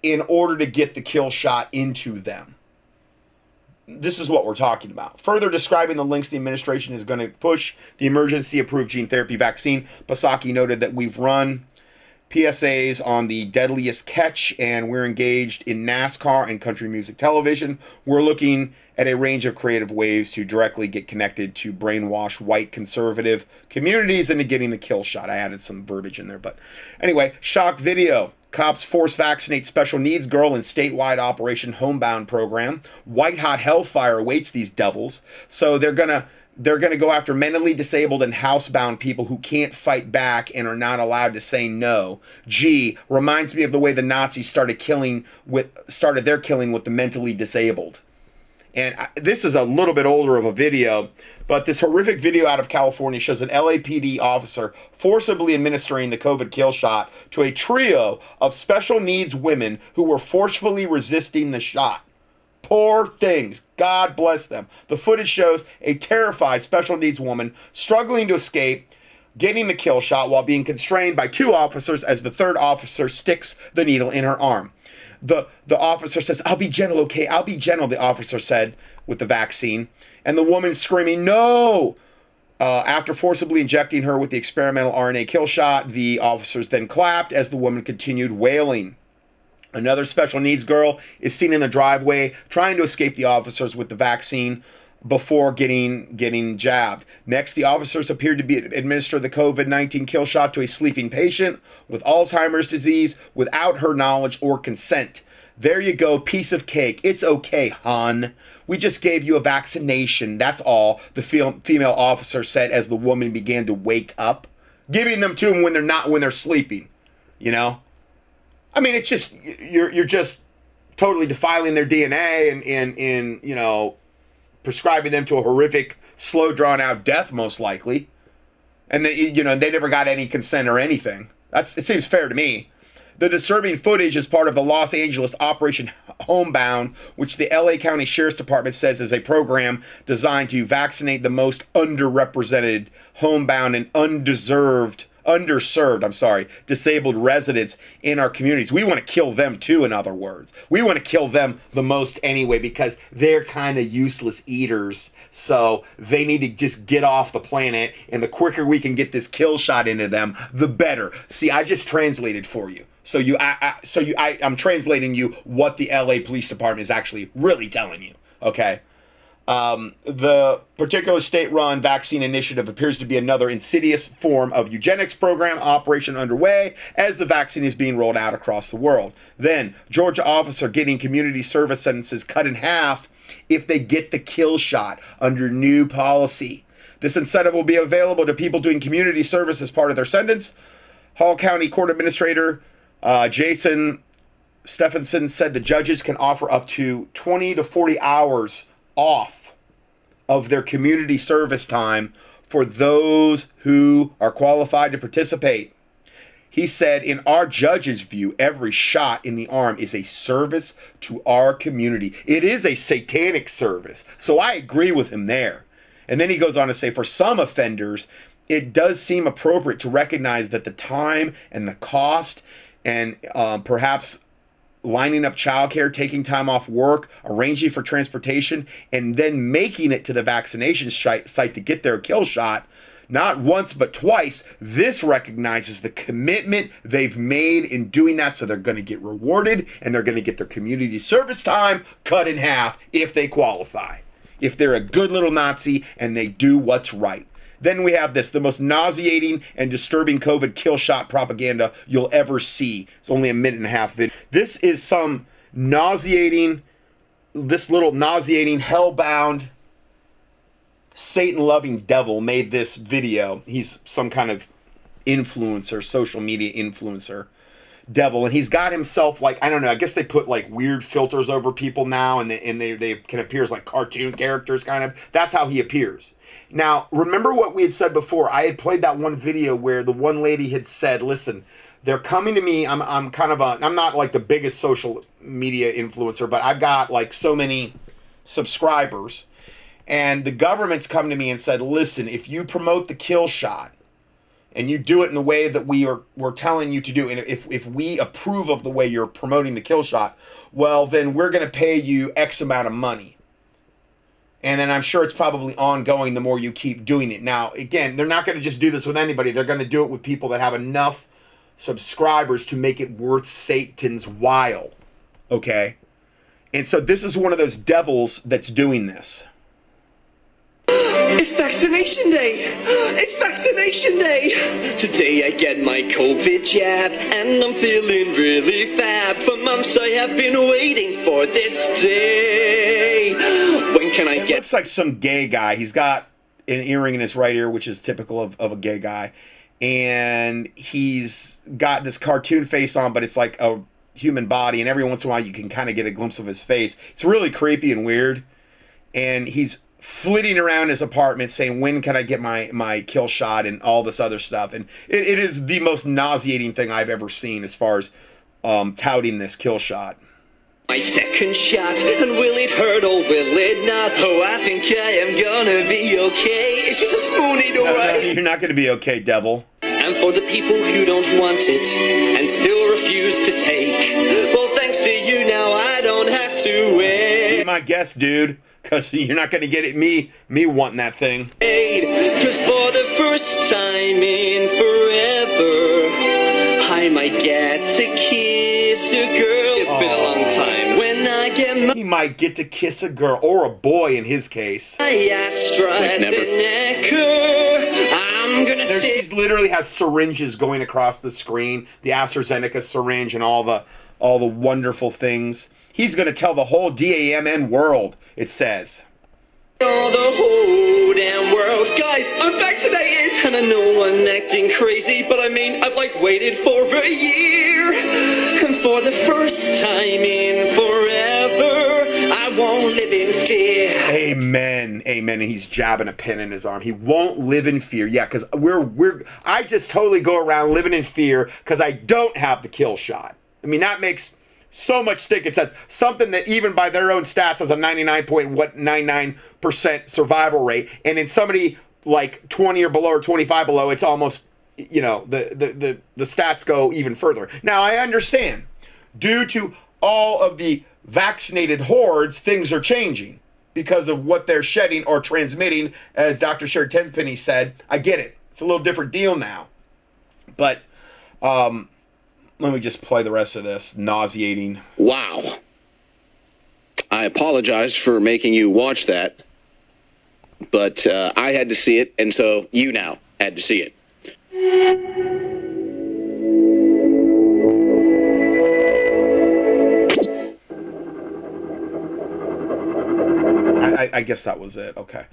in order to get the kill shot into them. This is what we're talking about. Further describing the links the administration is going to push the emergency approved gene therapy vaccine, Psaki noted that we've run PSAs on the deadliest catch, and we're engaged in NASCAR and country music television. We're looking at a range of creative ways to directly get connected to brainwash white conservative communities into getting the kill shot. I added some verbiage in there, but anyway, shock video. Cops force vaccinate special needs girl in statewide Operation Homebound program. White hot hellfire awaits these devils. So they're gonna they're to go after mentally disabled and housebound people who can't fight back and are not allowed to say no. Gee, reminds me of the way the Nazis started killing with started their killing with the mentally disabled. And this is a little bit older of a video, but this horrific video out of California shows an LAPD officer forcibly administering the COVID kill shot to a trio of special needs women who were forcefully resisting the shot. Poor things. God bless them. The footage shows a terrified special needs woman struggling to escape getting the kill shot while being constrained by two officers as the third officer sticks the needle in her arm. The the officer says, "I'll be gentle, okay? I'll be gentle." The officer said with the vaccine, and the woman screaming, "No!" Uh, after forcibly injecting her with the experimental RNA kill shot, the officers then clapped as the woman continued wailing. Another special needs girl is seen in the driveway trying to escape the officers with the vaccine before getting getting jabbed. Next, the officers appeared to be administer the COVID-19 kill shot to a sleeping patient with Alzheimer's disease without her knowledge or consent. There you go, piece of cake. It's okay, hon. We just gave you a vaccination. That's all, the female officer said as the woman began to wake up, giving them to them when they're not when they're sleeping. You know? I mean, it's just you're you're just totally defiling their DNA and and in you know prescribing them to a horrific, slow drawn out death, most likely. And they you know they never got any consent or anything. That's it seems fair to me. The disturbing footage is part of the Los Angeles Operation Homebound, which the LA County Sheriff's Department says is a program designed to vaccinate the most underrepresented, homebound, and undeserved underserved, I'm sorry, disabled residents in our communities. We want to kill them too, in other words. We want to kill them the most anyway because they're kind of useless eaters. So they need to just get off the planet. And the quicker we can get this kill shot into them, the better. See, I just translated for you. So you, I, I so you, I, I'm translating you what the LA Police Department is actually really telling you. Okay. Um, the particular state run vaccine initiative appears to be another insidious form of eugenics program operation underway as the vaccine is being rolled out across the world. Then, Georgia officer getting community service sentences cut in half if they get the kill shot under new policy. This incentive will be available to people doing community service as part of their sentence. Hall County Court Administrator uh, Jason Stephenson said the judges can offer up to 20 to 40 hours off of their community service time for those who are qualified to participate. He said, in our judge's view, every shot in the arm is a service to our community. It is a satanic service. So I agree with him there. And then he goes on to say, for some offenders, it does seem appropriate to recognize that the time and the cost and uh, perhaps lining up childcare, taking time off work, arranging for transportation, and then making it to the vaccination site to get their kill shot. Not once, but twice. This recognizes the commitment they've made in doing that, so they're going to get rewarded and they're going to get their community service time cut in half if they qualify. If they're a good little Nazi and they do what's right. Then we have this the most nauseating and disturbing COVID kill shot propaganda you'll ever see. It's only a minute and a half video. This is some nauseating, this little nauseating, hellbound, Satan loving devil made this video. He's some kind of influencer, social media influencer devil and he's got himself like i don't know i guess they put like weird filters over people now and they, and they, they can appear as like cartoon characters kind of that's how he appears now, remember what we had said before? I had played that one video where the one lady had said, "Listen, they're coming to me. I'm I'm kind of a I'm not like the biggest social media influencer, but I've got like so many subscribers." And the government's come to me and said, "Listen, if you promote the kill shot and you do it in the way that we are we're telling you to do, and if if we approve of the way you're promoting the kill shot, well, then we're going to pay you X amount of money." And then I'm sure it's probably ongoing the more you keep doing it. Now, again, they're not going to just do this with anybody. They're going to do it with people that have enough subscribers to make it worth Satan's while. Okay? And so this is one of those devils that's doing this. It's vaccination day! It's vaccination day! Today I get my COVID jab, and I'm feeling really fab. For months I have been waiting for this day. Can I it get? looks like some gay guy. He's got an earring in his right ear, which is typical of, of a gay guy. And he's got this cartoon face on, but it's like a human body. And every once in a while, you can kind of get a glimpse of his face. It's really creepy and weird. And he's flitting around his apartment saying, When can I get my, my kill shot? and all this other stuff. And it, it is the most nauseating thing I've ever seen as far as um, touting this kill shot. My second shot, and will it hurt or will it not? Oh, I think I am gonna be okay. It's just a spoonie, No, no, you're not to be okay, devil. And for the people who don't want it and still refuse to take, well, thanks to you now I don't have to wait. Be my guest, dude, because you're not to get it. Me, me wanting that thing. Cause for the first time in forever, when I get my He might get to kiss a girl or a boy in his case. AstraZeneca. I'm There's, he's literally has syringes going across the screen, the AstraZeneca syringe, and all the all the wonderful things. He's going to tell the whole DAMN world. It says. all the whole damn world. Guys, I'm vaccinated, and I know I'm acting crazy, but I mean, I've like waited for a year. And for the first time in forever, I won't live in fear. Amen, amen. And he's jabbing a pin in his arm. He won't live in fear. Yeah, because we're we're. I just totally go around living in fear because I don't have the kill shot. I mean that makes so much stinking sense. Something that even by their own stats has a 99.99% survival rate, and in somebody like 20 or below or 25 below, it's almost you know the the the, the stats go even further. Now I understand due to all of the vaccinated hordes, things are changing because of what they're shedding or transmitting, as Dr. Sherry Tenpenny said. I get it. It's a little different deal now. But um, let me just play the rest of this nauseating. Wow. I apologize for making you watch that, but uh, I had to see it, and so you now had to see it. I, guess that was it. Okay.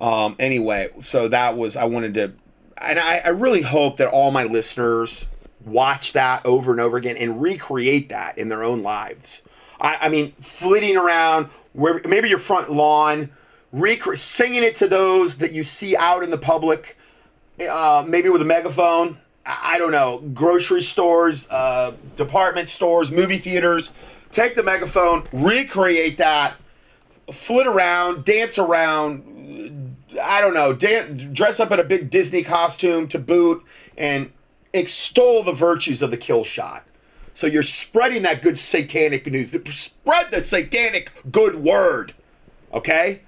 Um, anyway, so that was, I wanted to, and I, I really hope that all my listeners watch that over and over again and recreate that in their own lives. I, I mean, flitting around where maybe your front lawn, rec- singing it to those that you see out in the public, uh, maybe with a megaphone. I I don't know, grocery stores, uh, department stores, movie theaters. Take the megaphone, recreate that, flit around, dance around. I don't know, dan- dress up in a big Disney costume to boot, and extol the virtues of the kill shot. So you're spreading that good satanic news. Spread the satanic good word. Okay?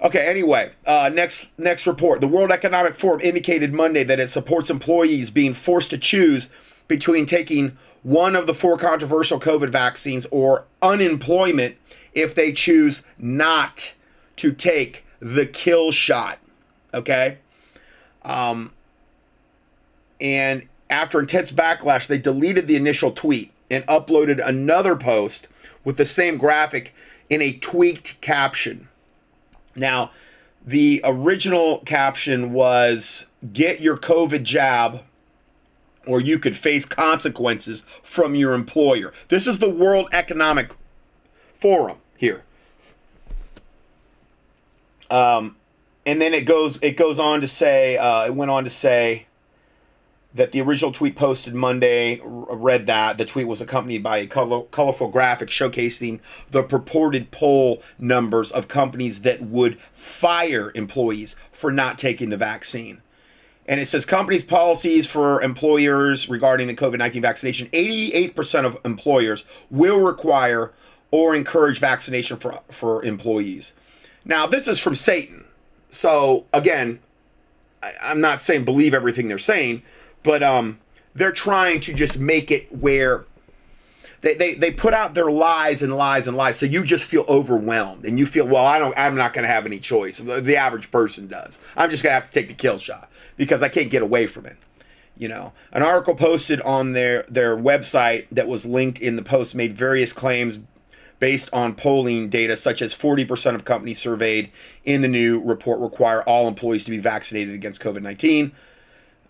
Okay, anyway, uh, next next report. The World Economic Forum indicated Monday that it supports employees being forced to choose between taking one of the four controversial COVID vaccines or unemployment if they choose not to take the kill shot. Okay? Um, and after intense backlash, they deleted the initial tweet and uploaded another post with the same graphic in a tweaked caption. Now, the original caption was get your COVID jab or you could face consequences from your employer. This is the World Economic Forum here. Um, and then it goes it goes on to say uh, it went on to say that the original tweet posted Monday read that the tweet was accompanied by a color, colorful graphic showcasing the purported poll numbers of companies that would fire employees for not taking the vaccine. And it says companies' policies for employers regarding the COVID 19 vaccination 88% of employers will require or encourage vaccination for, for employees. Now, this is from Satan. So, again, I, I'm not saying believe everything they're saying, but um, they're trying to just make it where they, they, they put out their lies and lies and lies so you just feel overwhelmed and you feel well i don't i'm not going to have any choice the, the average person does i'm just going to have to take the kill shot because i can't get away from it you know an article posted on their their website that was linked in the post made various claims based on polling data such as 40% of companies surveyed in the new report require all employees to be vaccinated against covid-19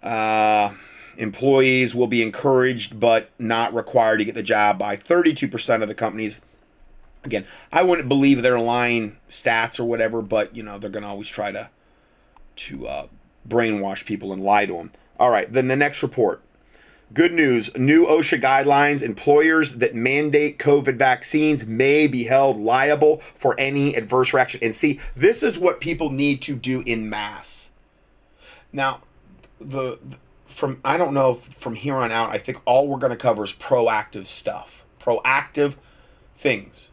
uh, employees will be encouraged but not required to get the job by 32% of the companies. Again, I wouldn't believe they're lying stats or whatever, but you know they're going to always try to to uh, brainwash people and lie to them. All right, then the next report. Good news new OSHA guidelines employers that mandate COVID vaccines may be held liable for any adverse reaction. And see, this is what people need to do in mass. Now, the, from I don't know from here on out, I think all we're going to cover is proactive stuff, proactive things,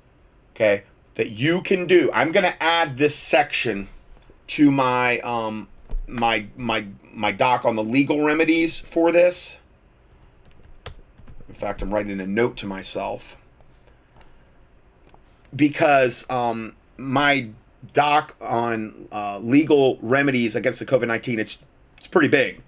okay, that you can do. I'm going to add this section to my um my my my doc on the legal remedies for this. In fact, I'm writing a note to myself. Because um, my doc on uh, legal remedies against the COVID nineteen it's it's pretty big,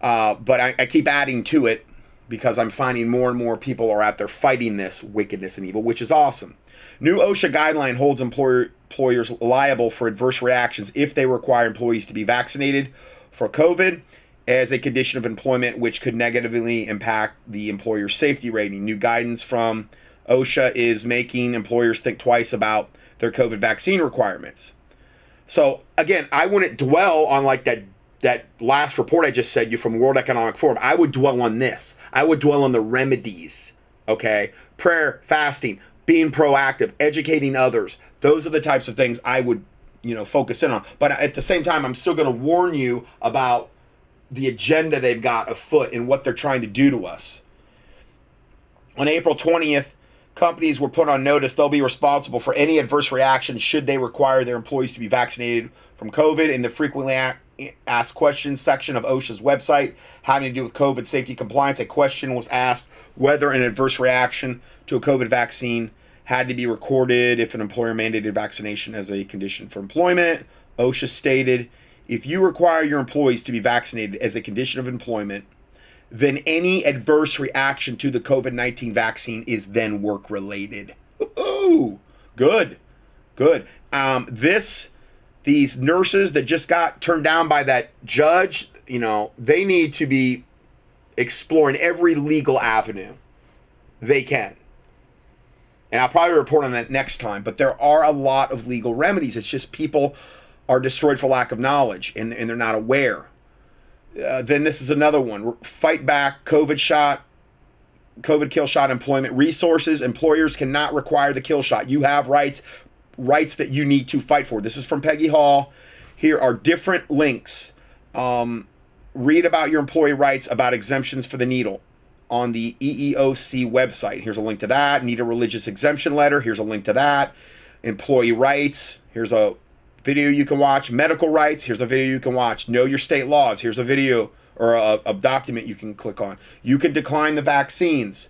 uh, but I, I keep adding to it because I'm finding more and more people are out there fighting this wickedness and evil, which is awesome. New OSHA guideline holds employer, employers liable for adverse reactions if they require employees to be vaccinated for COVID as a condition of employment, which could negatively impact the employer's safety rating. New guidance from OSHA is making employers think twice about their COVID vaccine requirements. So again, I wouldn't dwell on like that that last report I just said you from World Economic Forum. I would dwell on this. I would dwell on the remedies. Okay, prayer, fasting, being proactive, educating others. Those are the types of things I would, you know, focus in on. But at the same time, I'm still going to warn you about the agenda they've got afoot and what they're trying to do to us. On April 20th, companies were put on notice they'll be responsible for any adverse reaction should they require their employees to be vaccinated from COVID. In the frequently asked questions section of OSHA's website having to do with COVID safety compliance, a question was asked whether an adverse reaction to a COVID vaccine had to be recorded if an employer mandated vaccination as a condition for employment. OSHA stated if you require your employees to be vaccinated as a condition of employment, then any adverse reaction to the COVID 19 vaccine is then work related. Ooh, good, good. Um, this, these nurses that just got turned down by that judge, you know, they need to be exploring every legal avenue they can. And I'll probably report on that next time, but there are a lot of legal remedies. It's just people are destroyed for lack of knowledge and, and they're not aware. Uh, then this is another one fight back, COVID shot, COVID kill shot employment resources. Employers cannot require the kill shot. You have rights, rights that you need to fight for. This is from Peggy Hall. Here are different links. Um, read about your employee rights about exemptions for the needle on the EEOC website. Here's a link to that. Need a religious exemption letter. Here's a link to that. Employee rights. Here's a video you can watch. Medical rights. Here's a video you can watch. Know your state laws. Here's a video or a, a document you can click on. You can decline the vaccines.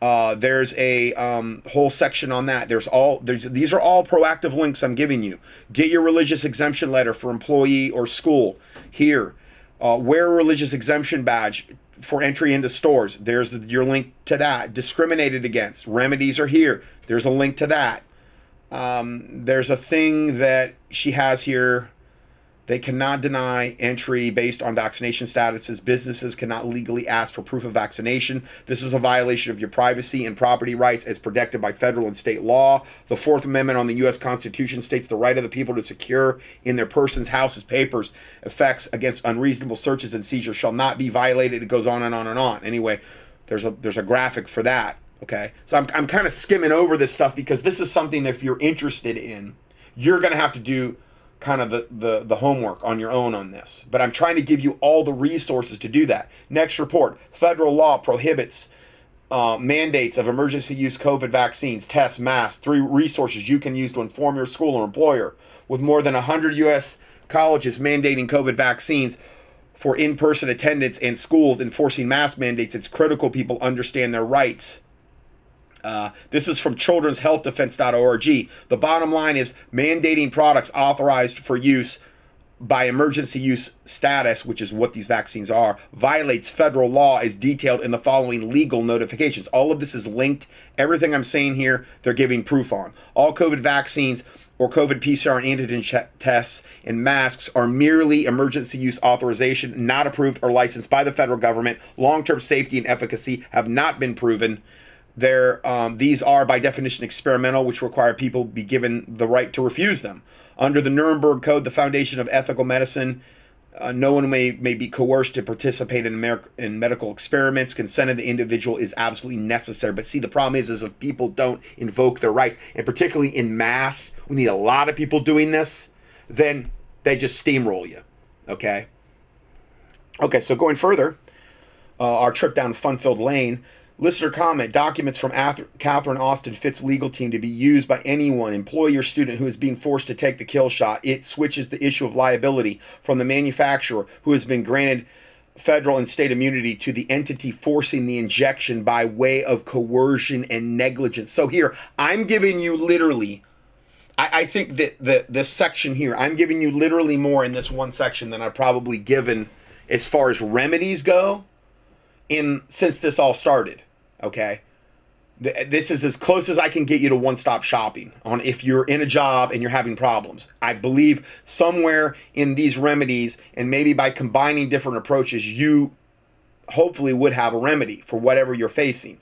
Uh, there's a um, whole section on that. There's all there's these are all proactive links I'm giving you. Get your religious exemption letter for employee or school here. Uh, wear a religious exemption badge for entry into stores. There's your link to that. Discriminated against. Remedies are here. There's a link to that. Um, there's a thing that she has here. They cannot deny entry based on vaccination statuses. Businesses cannot legally ask for proof of vaccination. This is a violation of your privacy and property rights as protected by federal and state law. The Fourth Amendment on the U.S. Constitution states the right of the people to secure in their persons, houses, papers, effects against unreasonable searches and seizures shall not be violated. It goes on and on and on. Anyway, there's a there's a graphic for that. Okay, so I'm I'm kind of skimming over this stuff because this is something if you're interested in, you're gonna have to do kind of the, the, the homework on your own on this. But I'm trying to give you all the resources to do that. Next report federal law prohibits uh, mandates of emergency use COVID vaccines, tests, masks, three resources you can use to inform your school or employer. With more than 100 U.S. colleges mandating COVID vaccines for in person attendance and schools enforcing mask mandates, it's critical people understand their rights uh, this is from children'shealthdefense.org. The bottom line is mandating products authorized for use by emergency use status, which is what these vaccines are, violates federal law as detailed in the following legal notifications. All of this is linked. Everything I'm saying here, they're giving proof on. All COVID vaccines or COVID PCR and antigen tests and masks are merely emergency use authorization, not approved or licensed by the federal government. Long term safety and efficacy have not been proven. They're, um, these are by definition experimental, which require people be given the right to refuse them. Under the Nuremberg Code, the foundation of ethical medicine Uh, no one may, may be coerced to participate in, in medical experiments. Consent of the individual is absolutely necessary. But see, the problem is, is if people don't invoke their rights, and particularly in mass, we need a lot of people doing this, then they just steamroll you. Okay? Okay, so going further, uh, our trip down fun-filled lane, Listener comment documents from Catherine Austin Fitts legal team to be used by anyone, employee or student who is being forced to take the kill shot. It switches the issue of liability from the manufacturer who has been granted federal and state immunity to the entity forcing the injection by way of coercion and negligence. So here, I'm giving you literally. I, I think that the this section here, I'm giving you literally more in this one section than I've probably given as far as remedies go in since this all started. Okay. This is as close as I can get you to one stop shopping on if you're in a job and you're having problems. I believe somewhere in these remedies, and maybe by combining different approaches, you hopefully would have a remedy for whatever you're facing.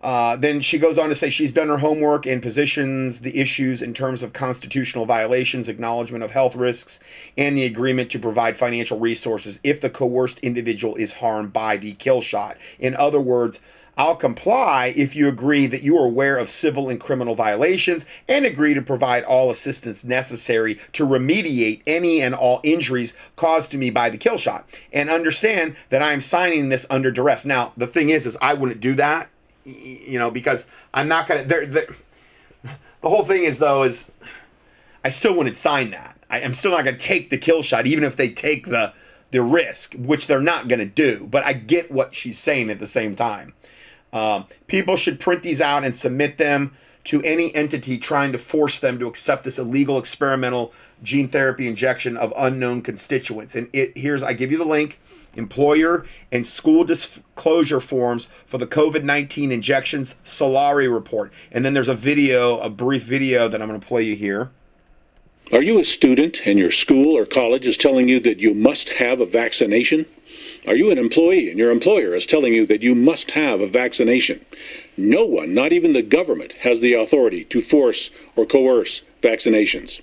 Uh, then she goes on to say she's done her homework and positions the issues in terms of constitutional violations, acknowledgement of health risks, and the agreement to provide financial resources if the coerced individual is harmed by the kill shot. In other words, I'll comply if you agree that you are aware of civil and criminal violations and agree to provide all assistance necessary to remediate any and all injuries caused to me by the kill shot and understand that I am signing this under duress. Now, the thing is is I wouldn't do that, you know, because I'm not going to the whole thing is though is I still wouldn't sign that. I, am still not going to take the kill shot even if they take the the risk, which they're not going to do. But I get what she's saying at the same time. Um, people should print these out and submit them to any entity trying to force them to accept this illegal experimental gene therapy injection of unknown constituents. And it here's I give you the link employer and school disclosure forms for the COVID 19 injections Solari report. And then there's a video, a brief video that I'm going to play you here. Are you a student and your school or college is telling you that you must have a vaccination? Are you an employee and your employer is telling you that you must have a vaccination? No one, not even the government, has the authority to force or coerce vaccinations.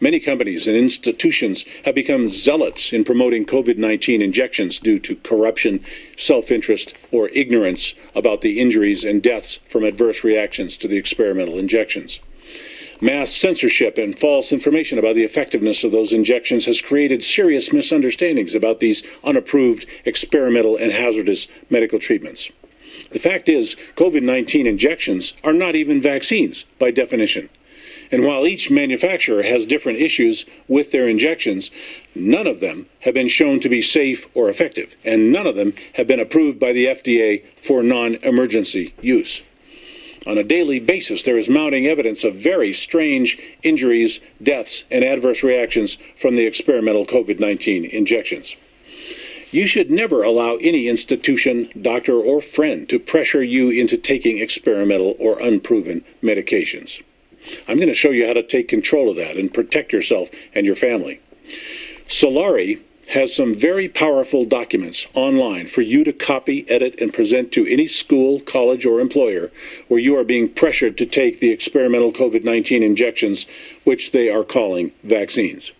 Many companies and institutions have become zealots in promoting COVID 19 injections due to corruption, self interest, or ignorance about the injuries and deaths from adverse reactions to the experimental injections. Mass censorship and false information about the effectiveness of those injections has created serious misunderstandings about these unapproved, experimental, and hazardous medical treatments. The fact is, COVID 19 injections are not even vaccines by definition. And while each manufacturer has different issues with their injections, none of them have been shown to be safe or effective, and none of them have been approved by the FDA for non emergency use. On a daily basis, there is mounting evidence of very strange injuries, deaths, and adverse reactions from the experimental COVID 19 injections. You should never allow any institution, doctor, or friend to pressure you into taking experimental or unproven medications. I'm going to show you how to take control of that and protect yourself and your family. Solari has some very powerful documents online for you to copy, edit, and present to any school, college, or employer where you are being pressured to take the experimental COVID 19 injections, which they are calling vaccines.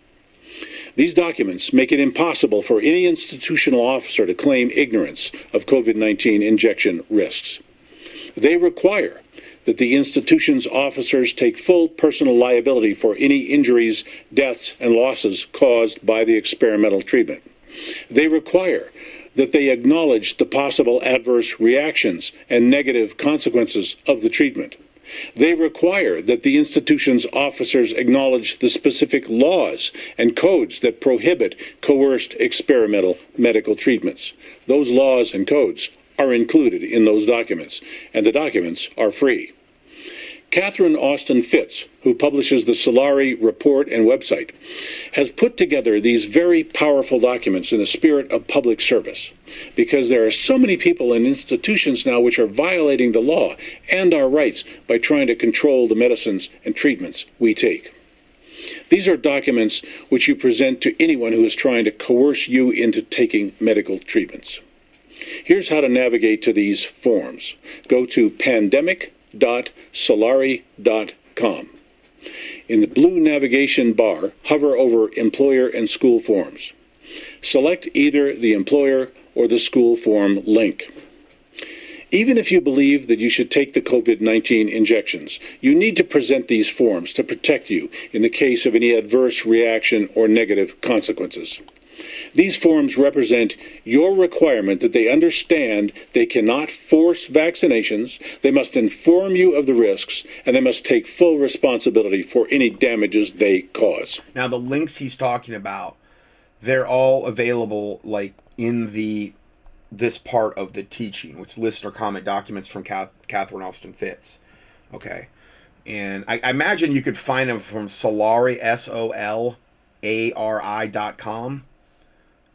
These documents make it impossible for any institutional officer to claim ignorance of COVID 19 injection risks. They require that the institution's officers take full personal liability for any injuries, deaths, and losses caused by the experimental treatment. They require that they acknowledge the possible adverse reactions and negative consequences of the treatment. They require that the institution's officers acknowledge the specific laws and codes that prohibit coerced experimental medical treatments. Those laws and codes are included in those documents, and the documents are free. Catherine Austin Fitts, who publishes the Solari report and website, has put together these very powerful documents in a spirit of public service because there are so many people and institutions now which are violating the law and our rights by trying to control the medicines and treatments we take. These are documents which you present to anyone who is trying to coerce you into taking medical treatments. Here's how to navigate to these forms. Go to pandemic www.solari.com. In the blue navigation bar, hover over Employer and School Forms. Select either the employer or the school form link. Even if you believe that you should take the COVID 19 injections, you need to present these forms to protect you in the case of any adverse reaction or negative consequences. These forms represent your requirement that they understand they cannot force vaccinations, they must inform you of the risks, and they must take full responsibility for any damages they cause. Now, the links he's talking about, they're all available like in the this part of the teaching, which listener comment documents from Kath- Catherine Austin Fitts. Okay. And I, I imagine you could find them from Solari, S O L A R I dot com.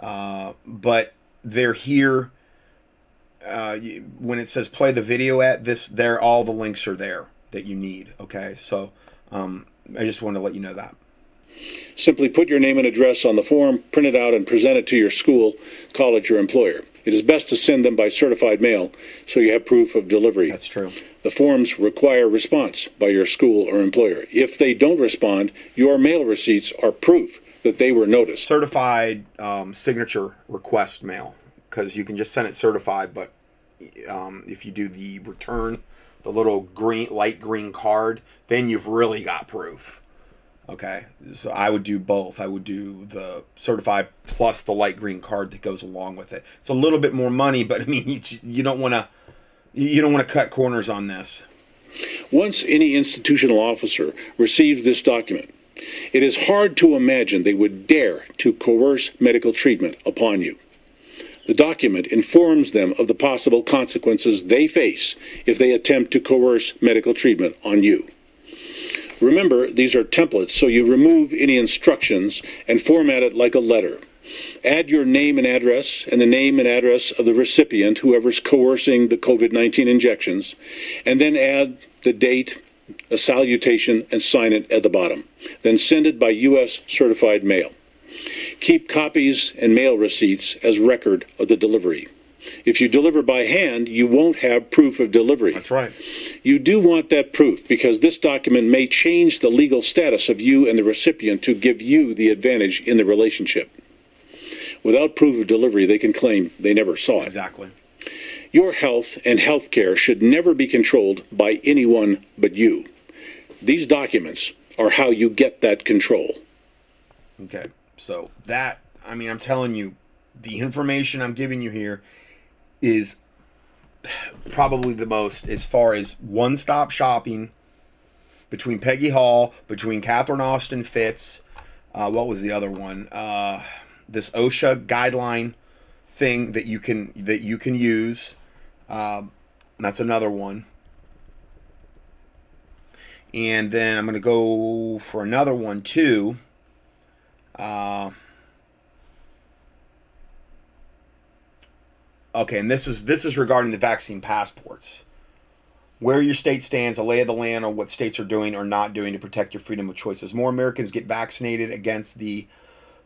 Uh, but they're here. Uh, when it says play the video at this, there all the links are there that you need. Okay, so um, I just wanted to let you know that. Simply put your name and address on the form, print it out, and present it to your school, college, or employer. It is best to send them by certified mail so you have proof of delivery. That's true. The forms require response by your school or employer. If they don't respond, your mail receipts are proof that they were noticed. Certified um, signature request mail because you can just send it certified, but um, if you do the return, the little green, light green card, then you've really got proof. Okay, so I would do both. I would do the certified plus the light green card that goes along with it. It's a little bit more money, but I mean, you, you don't want to you don't want to cut corners on this. Once any institutional officer receives this document, it is hard to imagine they would dare to coerce medical treatment upon you. The document informs them of the possible consequences they face if they attempt to coerce medical treatment on you. Remember, these are templates, so you remove any instructions and format it like a letter. Add your name and address and the name and address of the recipient, whoever's coercing the COVID 19 injections, and then add the date, a salutation, and sign it at the bottom. Then send it by U.S. certified mail. Keep copies and mail receipts as record of the delivery. If you deliver by hand, you won't have proof of delivery. That's right. You do want that proof because this document may change the legal status of you and the recipient to give you the advantage in the relationship. Without proof of delivery, they can claim they never saw it. Exactly. Your health and health care should never be controlled by anyone but you. These documents are how you get that control. Okay, so that I mean, I'm telling you, the information I'm giving you here is probably the most as far as one-stop shopping between Peggy Hall, between Catherine Austin Fitts. Uh, what was the other one? Uh, this OSHA guideline thing that you can that you can use. Um, that's another one. And then I'm going to go for another one too. Uh, okay, and this is this is regarding the vaccine passports. Where your state stands, a lay of the land on what states are doing or not doing to protect your freedom of choice. As more Americans get vaccinated against the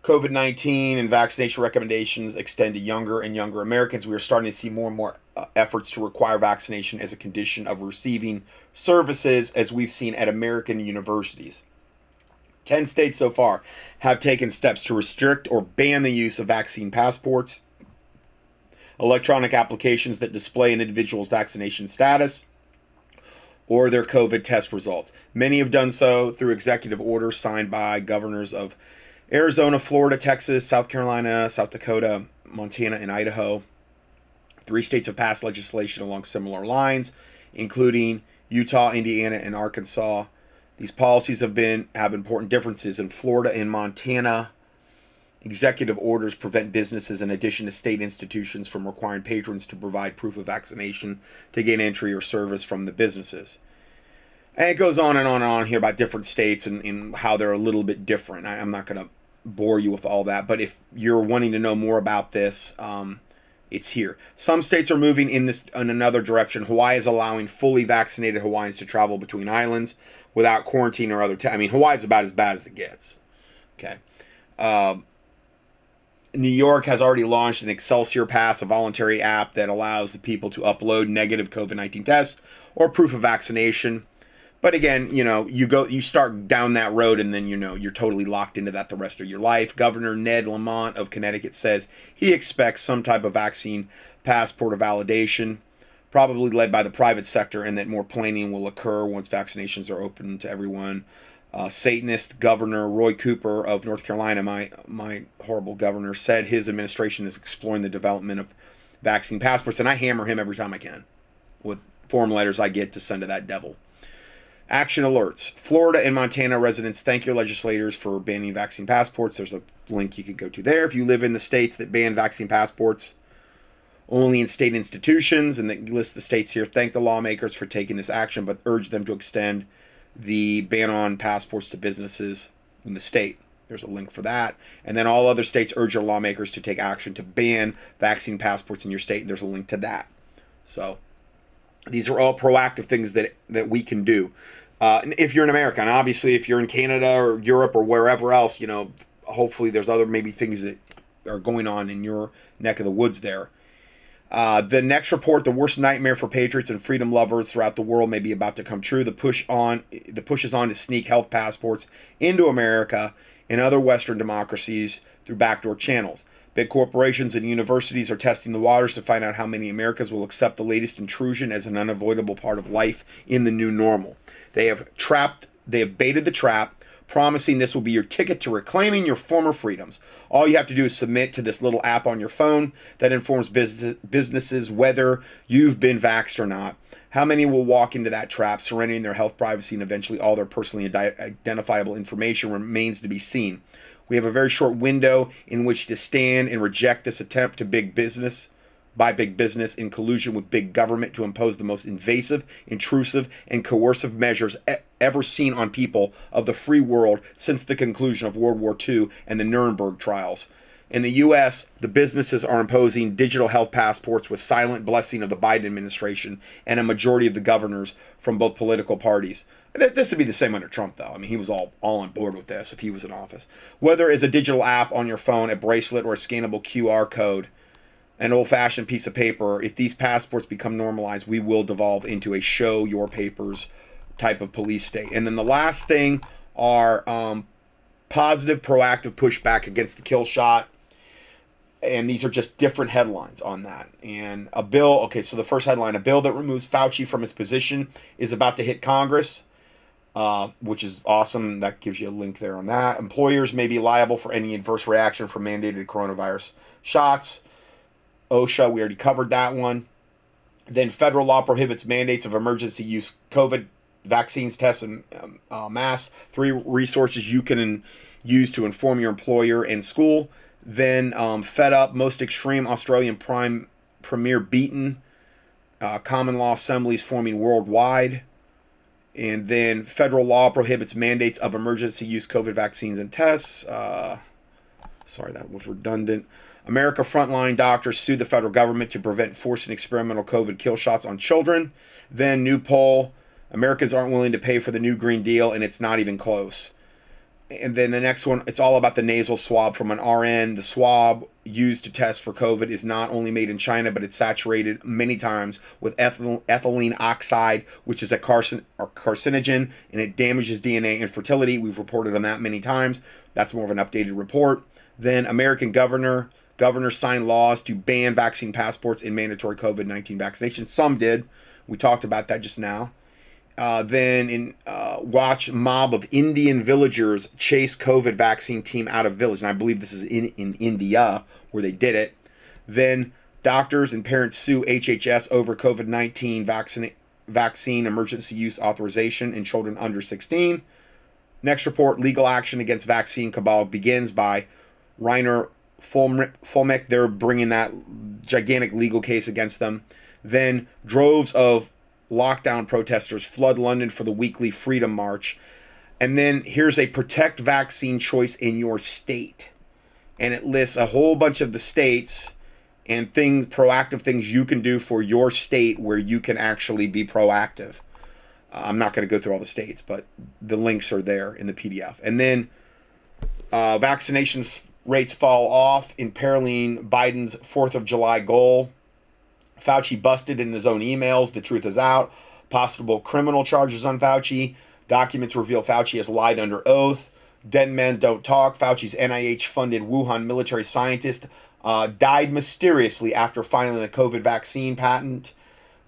COVID 19 and vaccination recommendations extend to younger and younger Americans, we are starting to see more and more uh, efforts to require vaccination as a condition of receiving services, as we've seen at American universities. 10 states so far have taken steps to restrict or ban the use of vaccine passports, electronic applications that display an individual's vaccination status, or their COVID test results. Many have done so through executive orders signed by governors of Arizona, Florida, Texas, South Carolina, South Dakota, Montana, and Idaho. Three states have passed legislation along similar lines, including Utah, Indiana, and Arkansas. These policies have been have important differences in Florida and Montana. Executive orders prevent businesses, in addition to state institutions, from requiring patrons to provide proof of vaccination to gain entry or service from the businesses. And it goes on and on and on here about different states and, and how they're a little bit different. I, I'm not going to bore you with all that, but if you're wanting to know more about this, um, it's here. Some states are moving in this in another direction. Hawaii is allowing fully vaccinated Hawaiians to travel between islands without quarantine or other. I mean, Hawaii's about as bad as it gets. Okay. Um, New York has already launched an Excelsior Pass, a voluntary app that allows the people to upload negative COVID 19 tests or proof of vaccination. But again, you know, you go, you start down that road, and then you know you're totally locked into that the rest of your life. Governor Ned Lamont of Connecticut says he expects some type of vaccine passport or validation, probably led by the private sector, and that more planning will occur once vaccinations are open to everyone. Uh, Satanist Governor Roy Cooper of North Carolina, my my horrible governor, said his administration is exploring the development of vaccine passports, and I hammer him every time I can with form letters I get to send to that devil. Action alerts. Florida and Montana residents thank your legislators for banning vaccine passports. There's a link you can go to there. If you live in the states that ban vaccine passports only in state institutions, and that list the states here, thank the lawmakers for taking this action, but urge them to extend the ban on passports to businesses in the state. There's a link for that. And then all other states urge your lawmakers to take action to ban vaccine passports in your state. And there's a link to that. So these are all proactive things that that we can do. Uh, if you're in America, and obviously if you're in Canada or Europe or wherever else, you know, hopefully there's other maybe things that are going on in your neck of the woods there. Uh, the next report, the worst nightmare for patriots and freedom lovers throughout the world, may be about to come true. The push on, the push is on to sneak health passports into America and other Western democracies through backdoor channels. Big corporations and universities are testing the waters to find out how many Americans will accept the latest intrusion as an unavoidable part of life in the new normal. They have trapped, they have baited the trap, promising this will be your ticket to reclaiming your former freedoms. All you have to do is submit to this little app on your phone that informs business, businesses whether you've been vaxxed or not. How many will walk into that trap, surrendering their health, privacy, and eventually all their personally identifiable information remains to be seen. We have a very short window in which to stand and reject this attempt to big business by big business in collusion with big government to impose the most invasive, intrusive, and coercive measures e- ever seen on people of the free world since the conclusion of World War II and the Nuremberg trials. In the US, the businesses are imposing digital health passports with silent blessing of the Biden administration and a majority of the governors from both political parties. This would be the same under Trump, though. I mean, he was all, all on board with this if he was in office. Whether it's a digital app on your phone, a bracelet, or a scannable QR code, an old fashioned piece of paper, if these passports become normalized, we will devolve into a show your papers type of police state. And then the last thing are um, positive, proactive pushback against the kill shot. And these are just different headlines on that. And a bill, okay, so the first headline a bill that removes Fauci from his position is about to hit Congress. Uh, which is awesome. That gives you a link there on that. Employers may be liable for any adverse reaction from mandated coronavirus shots. OSHA, we already covered that one. Then federal law prohibits mandates of emergency use COVID vaccines, tests, and um, uh, mass. Three resources you can use to inform your employer and school. Then um, fed up, most extreme Australian prime premier beaten. Uh, common law assemblies forming worldwide. And then federal law prohibits mandates of emergency use COVID vaccines and tests. Uh, sorry, that was redundant. America frontline doctors sued the federal government to prevent forcing experimental COVID kill shots on children. Then, new poll Americans aren't willing to pay for the new Green Deal, and it's not even close. And then the next one, it's all about the nasal swab from an RN. The swab used to test for COVID is not only made in China, but it's saturated many times with ethyl- ethylene oxide, which is a carcin- carcinogen, and it damages DNA and fertility. We've reported on that many times. That's more of an updated report. Then American governor governors signed laws to ban vaccine passports in mandatory COVID 19 vaccinations. Some did. We talked about that just now. Uh, then in uh, watch mob of Indian villagers chase COVID vaccine team out of village, and I believe this is in in India where they did it. Then doctors and parents sue HHS over COVID nineteen vaccine vaccine emergency use authorization in children under sixteen. Next report: legal action against vaccine cabal begins by Reiner Fuellmich. They're bringing that gigantic legal case against them. Then droves of lockdown protesters flood London for the weekly Freedom March. And then here's a protect vaccine choice in your state. And it lists a whole bunch of the states and things, proactive things you can do for your state where you can actually be proactive. Uh, I'm not going to go through all the states, but the links are there in the PDF. And then uh, vaccinations rates fall off, in imperiling Biden's 4th of July goal. Fauci busted in his own emails. The truth is out. Possible criminal charges on Fauci. Documents reveal Fauci has lied under oath. Dead men don't talk. Fauci's NIH funded Wuhan military scientist uh, died mysteriously after filing the COVID vaccine patent.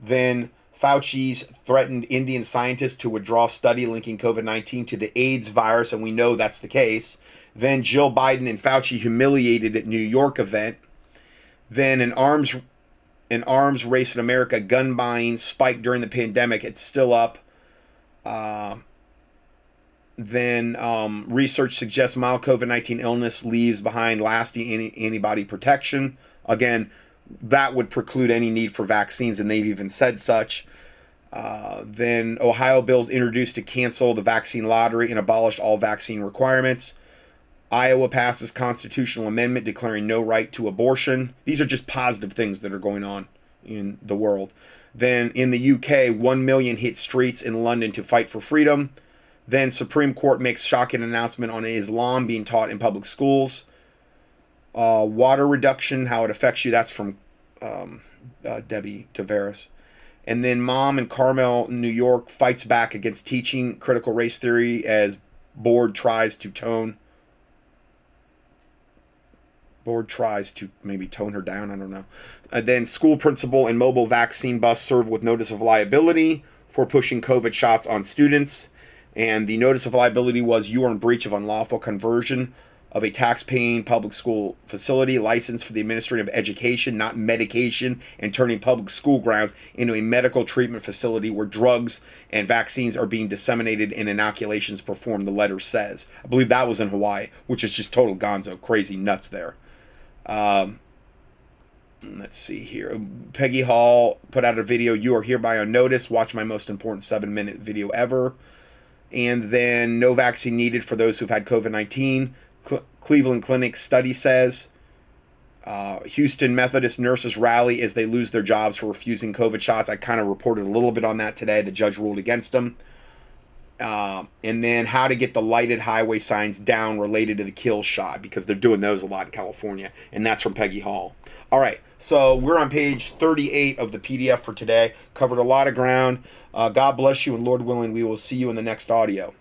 Then Fauci's threatened Indian scientists to withdraw study linking COVID 19 to the AIDS virus, and we know that's the case. Then Jill Biden and Fauci humiliated at New York event. Then an arms an arms race in America, gun buying spiked during the pandemic. It's still up. Uh, then um, research suggests mild COVID 19 illness leaves behind lasting anti- antibody protection. Again, that would preclude any need for vaccines, and they've even said such. Uh, then Ohio bills introduced to cancel the vaccine lottery and abolish all vaccine requirements. Iowa passes constitutional amendment declaring no right to abortion. These are just positive things that are going on in the world. Then in the UK, 1 million hit streets in London to fight for freedom. Then Supreme Court makes shocking announcement on Islam being taught in public schools. Uh, water reduction, how it affects you. That's from um, uh, Debbie Tavares. And then Mom in Carmel, New York, fights back against teaching critical race theory as board tries to tone. Board tries to maybe tone her down. I don't know. And then school principal and mobile vaccine bus served with notice of liability for pushing COVID shots on students. And the notice of liability was you are in breach of unlawful conversion of a tax-paying public school facility licensed for the administration of education, not medication, and turning public school grounds into a medical treatment facility where drugs and vaccines are being disseminated and inoculations performed, the letter says. I believe that was in Hawaii, which is just total gonzo, crazy nuts there. Um, let's see here. Peggy Hall put out a video, You Are Hereby on Notice. Watch my most important seven minute video ever. And then no vaccine needed for those who've had COVID 19. Cle- Cleveland Clinic study says. Uh, Houston Methodist nurses rally as they lose their jobs for refusing COVID shots. I kind of reported a little bit on that today. The judge ruled against them. Uh, and then how to get the lighted highway signs down related to the kill shot because they're doing those a lot in California. And that's from Peggy Hall. All right. So we're on page 38 of the PDF for today. Covered a lot of ground. Uh, God bless you, and Lord willing, we will see you in the next audio.